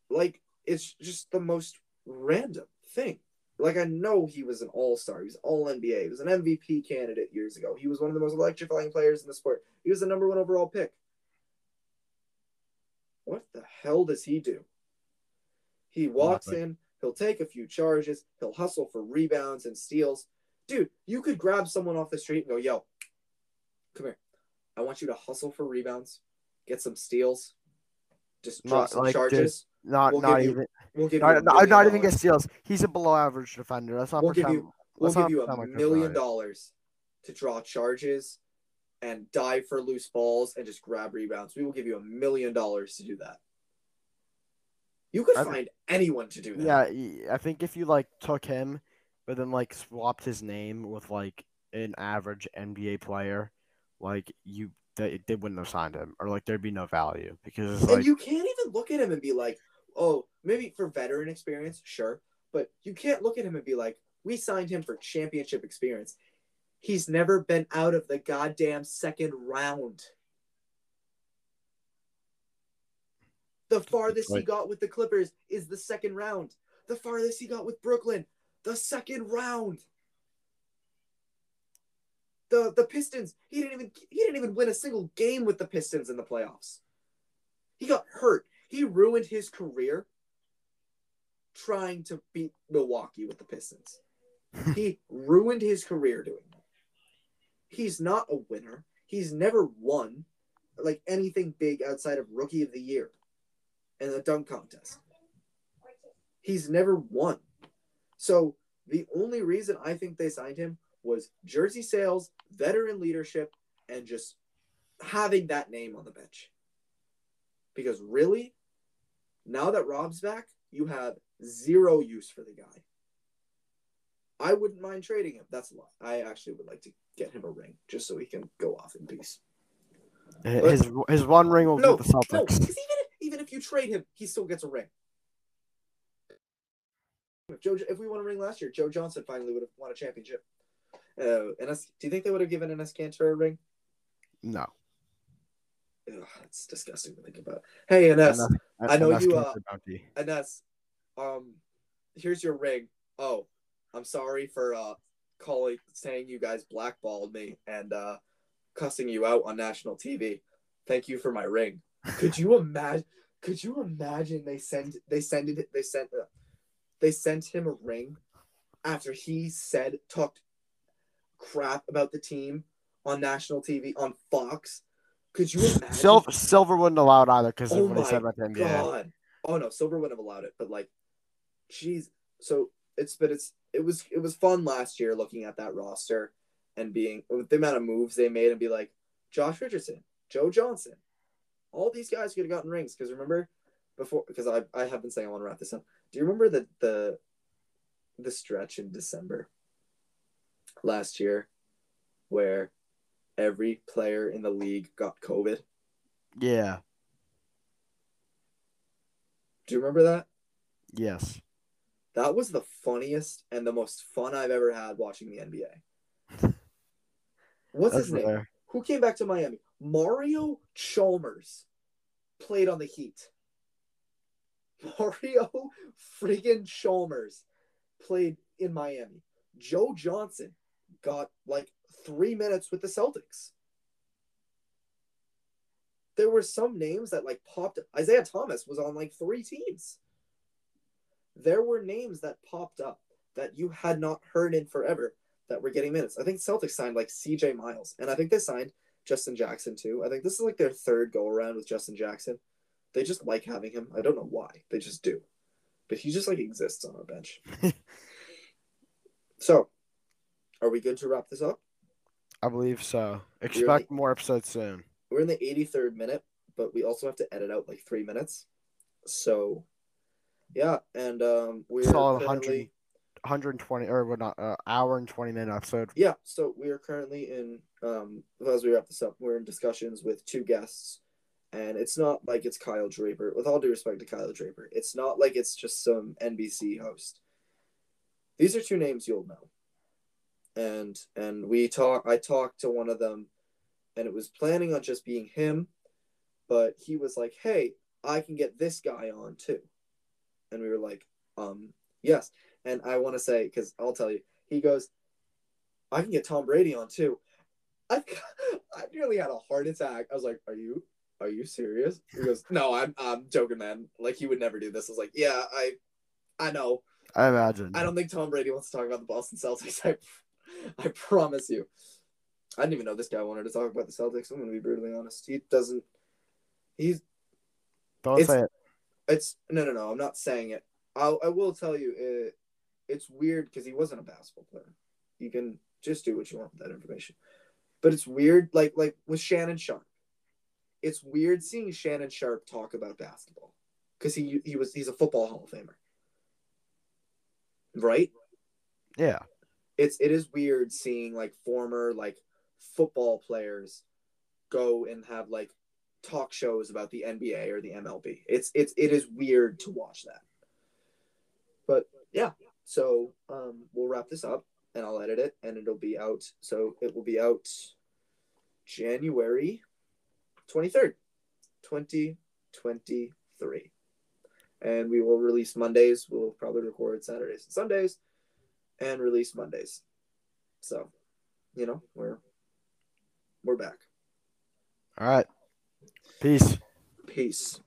Like, it's just the most random thing. Like, I know he was an all star. He was all NBA. He was an MVP candidate years ago. He was one of the most electrifying players in the sport. He was the number one overall pick. What the hell does he do? He walks Nothing. in, he'll take a few charges, he'll hustle for rebounds and steals. Dude, you could grab someone off the street and go, yo, come here. I want you to hustle for rebounds, get some steals, just drop Not some like charges. not We'll not give you even We'll give you a not, not, even get steals. He's a below average defender. Let's not We'll give pretend. you- We'll give you a that's million dollars to draw charges and dive for loose balls and just grab rebounds. We will give you a million dollars to do that. You could I- find anyone to do that. Yeah, I think if you like took him, but then like swapped his name with like an average NBA player, like you they, they wouldn't have signed him, or like there'd be no value because it's and like you can't even look at him and be like, oh, maybe for veteran experience, sure. But you can't look at him and be like, we signed him for championship experience. He's never been out of the goddamn second round. The farthest he got with the Clippers is the second round. The farthest he got with Brooklyn, the second round. The the Pistons, he didn't even he didn't even win a single game with the Pistons in the playoffs. He got hurt. He ruined his career trying to beat Milwaukee with the Pistons. he ruined his career doing that. He's not a winner. He's never won like anything big outside of rookie of the year and the dunk contest. He's never won. So the only reason I think they signed him was jersey sales, veteran leadership, and just having that name on the bench. Because really, now that Rob's back, you have zero use for the guy. I wouldn't mind trading him. That's a lot. I actually would like to get him a ring just so he can go off in peace. his his one ring will No, with the no, Celtics. because even if, even if you trade him, he still gets a ring. If Joe, if we won a ring last year, Joe Johnson finally would have won a championship. Uh, and us, do you think they would have given Enes Kanter a ring? No, Ugh, it's disgusting to think about. Hey, Enes, Enes- I know Enes you, uh. Enes, um, here's your ring. Oh, I'm sorry for uh calling saying you guys blackballed me and uh cussing you out on national TV. Thank you for my ring. Could you imagine? Could you imagine they send they send it they sent uh, they sent him a ring after he said talked crap about the team on national TV on Fox. Could you imagine? Silver, Silver wouldn't allow it either because Oh of what he said about the NBA. God. Oh no, Silver wouldn't have allowed it, but like, jeez. So it's but it's it was it was fun last year looking at that roster and being with the amount of moves they made and be like Josh Richardson, Joe Johnson, all these guys could have gotten rings because remember before because I I have been saying I want to wrap this up. Do you remember the the the stretch in December last year where every player in the league got COVID? Yeah. Do you remember that? Yes. That was the funniest and the most fun I've ever had watching the NBA. What's That's his name? Who came back to Miami? Mario Chalmers played on the Heat. Mario friggin' Chalmers played in Miami. Joe Johnson got like three minutes with the Celtics. There were some names that like popped. Isaiah Thomas was on like three teams. There were names that popped up that you had not heard in forever that were getting minutes. I think Celtics signed like CJ Miles, and I think they signed Justin Jackson too. I think this is like their third go around with Justin Jackson. They just like having him. I don't know why. They just do. But he just like exists on our bench. so, are we good to wrap this up? I believe so. Expect more episodes soon. We're in the 83rd minute, but we also have to edit out like three minutes. So, yeah, and um, we're Solid currently 120 or what not uh, hour and 20 minute episode. yeah. So we are currently in um as we wrap this up, we're in discussions with two guests, and it's not like it's Kyle Draper. With all due respect to Kyle Draper, it's not like it's just some NBC host. These are two names you'll know, and and we talk. I talked to one of them, and it was planning on just being him, but he was like, "Hey, I can get this guy on too," and we were like, "Um, yes." And I want to say because I'll tell you, he goes, "I can get Tom Brady on too." I I nearly had a heart attack. I was like, "Are you are you serious?" He goes, "No, I'm I'm joking, man. Like he would never do this." I was like, "Yeah, I I know. I imagine. I don't think Tom Brady wants to talk about the Boston Celtics. I I promise you. I didn't even know this guy wanted to talk about the Celtics. I'm going to be brutally honest. He doesn't. He's Don't it's- say it. it's no no no. I'm not saying it. I I will tell you it. It's weird because he wasn't a basketball player. You can just do what you want with that information, but it's weird. Like like with Shannon Sharpe, it's weird seeing Shannon Sharpe talk about basketball because he he was he's a football Hall of Famer, right? Yeah. It's it is weird seeing like former like football players go and have like talk shows about the NBA or the MLB. It's it's it is weird to watch that. But yeah, so um we'll wrap this up and I'll edit it and it'll be out. So it will be out January 23rd, 2023. And we will release Mondays. We'll probably record Saturdays and Sundays and release Mondays. So, you know, we're we're back. All right. Peace. Peace.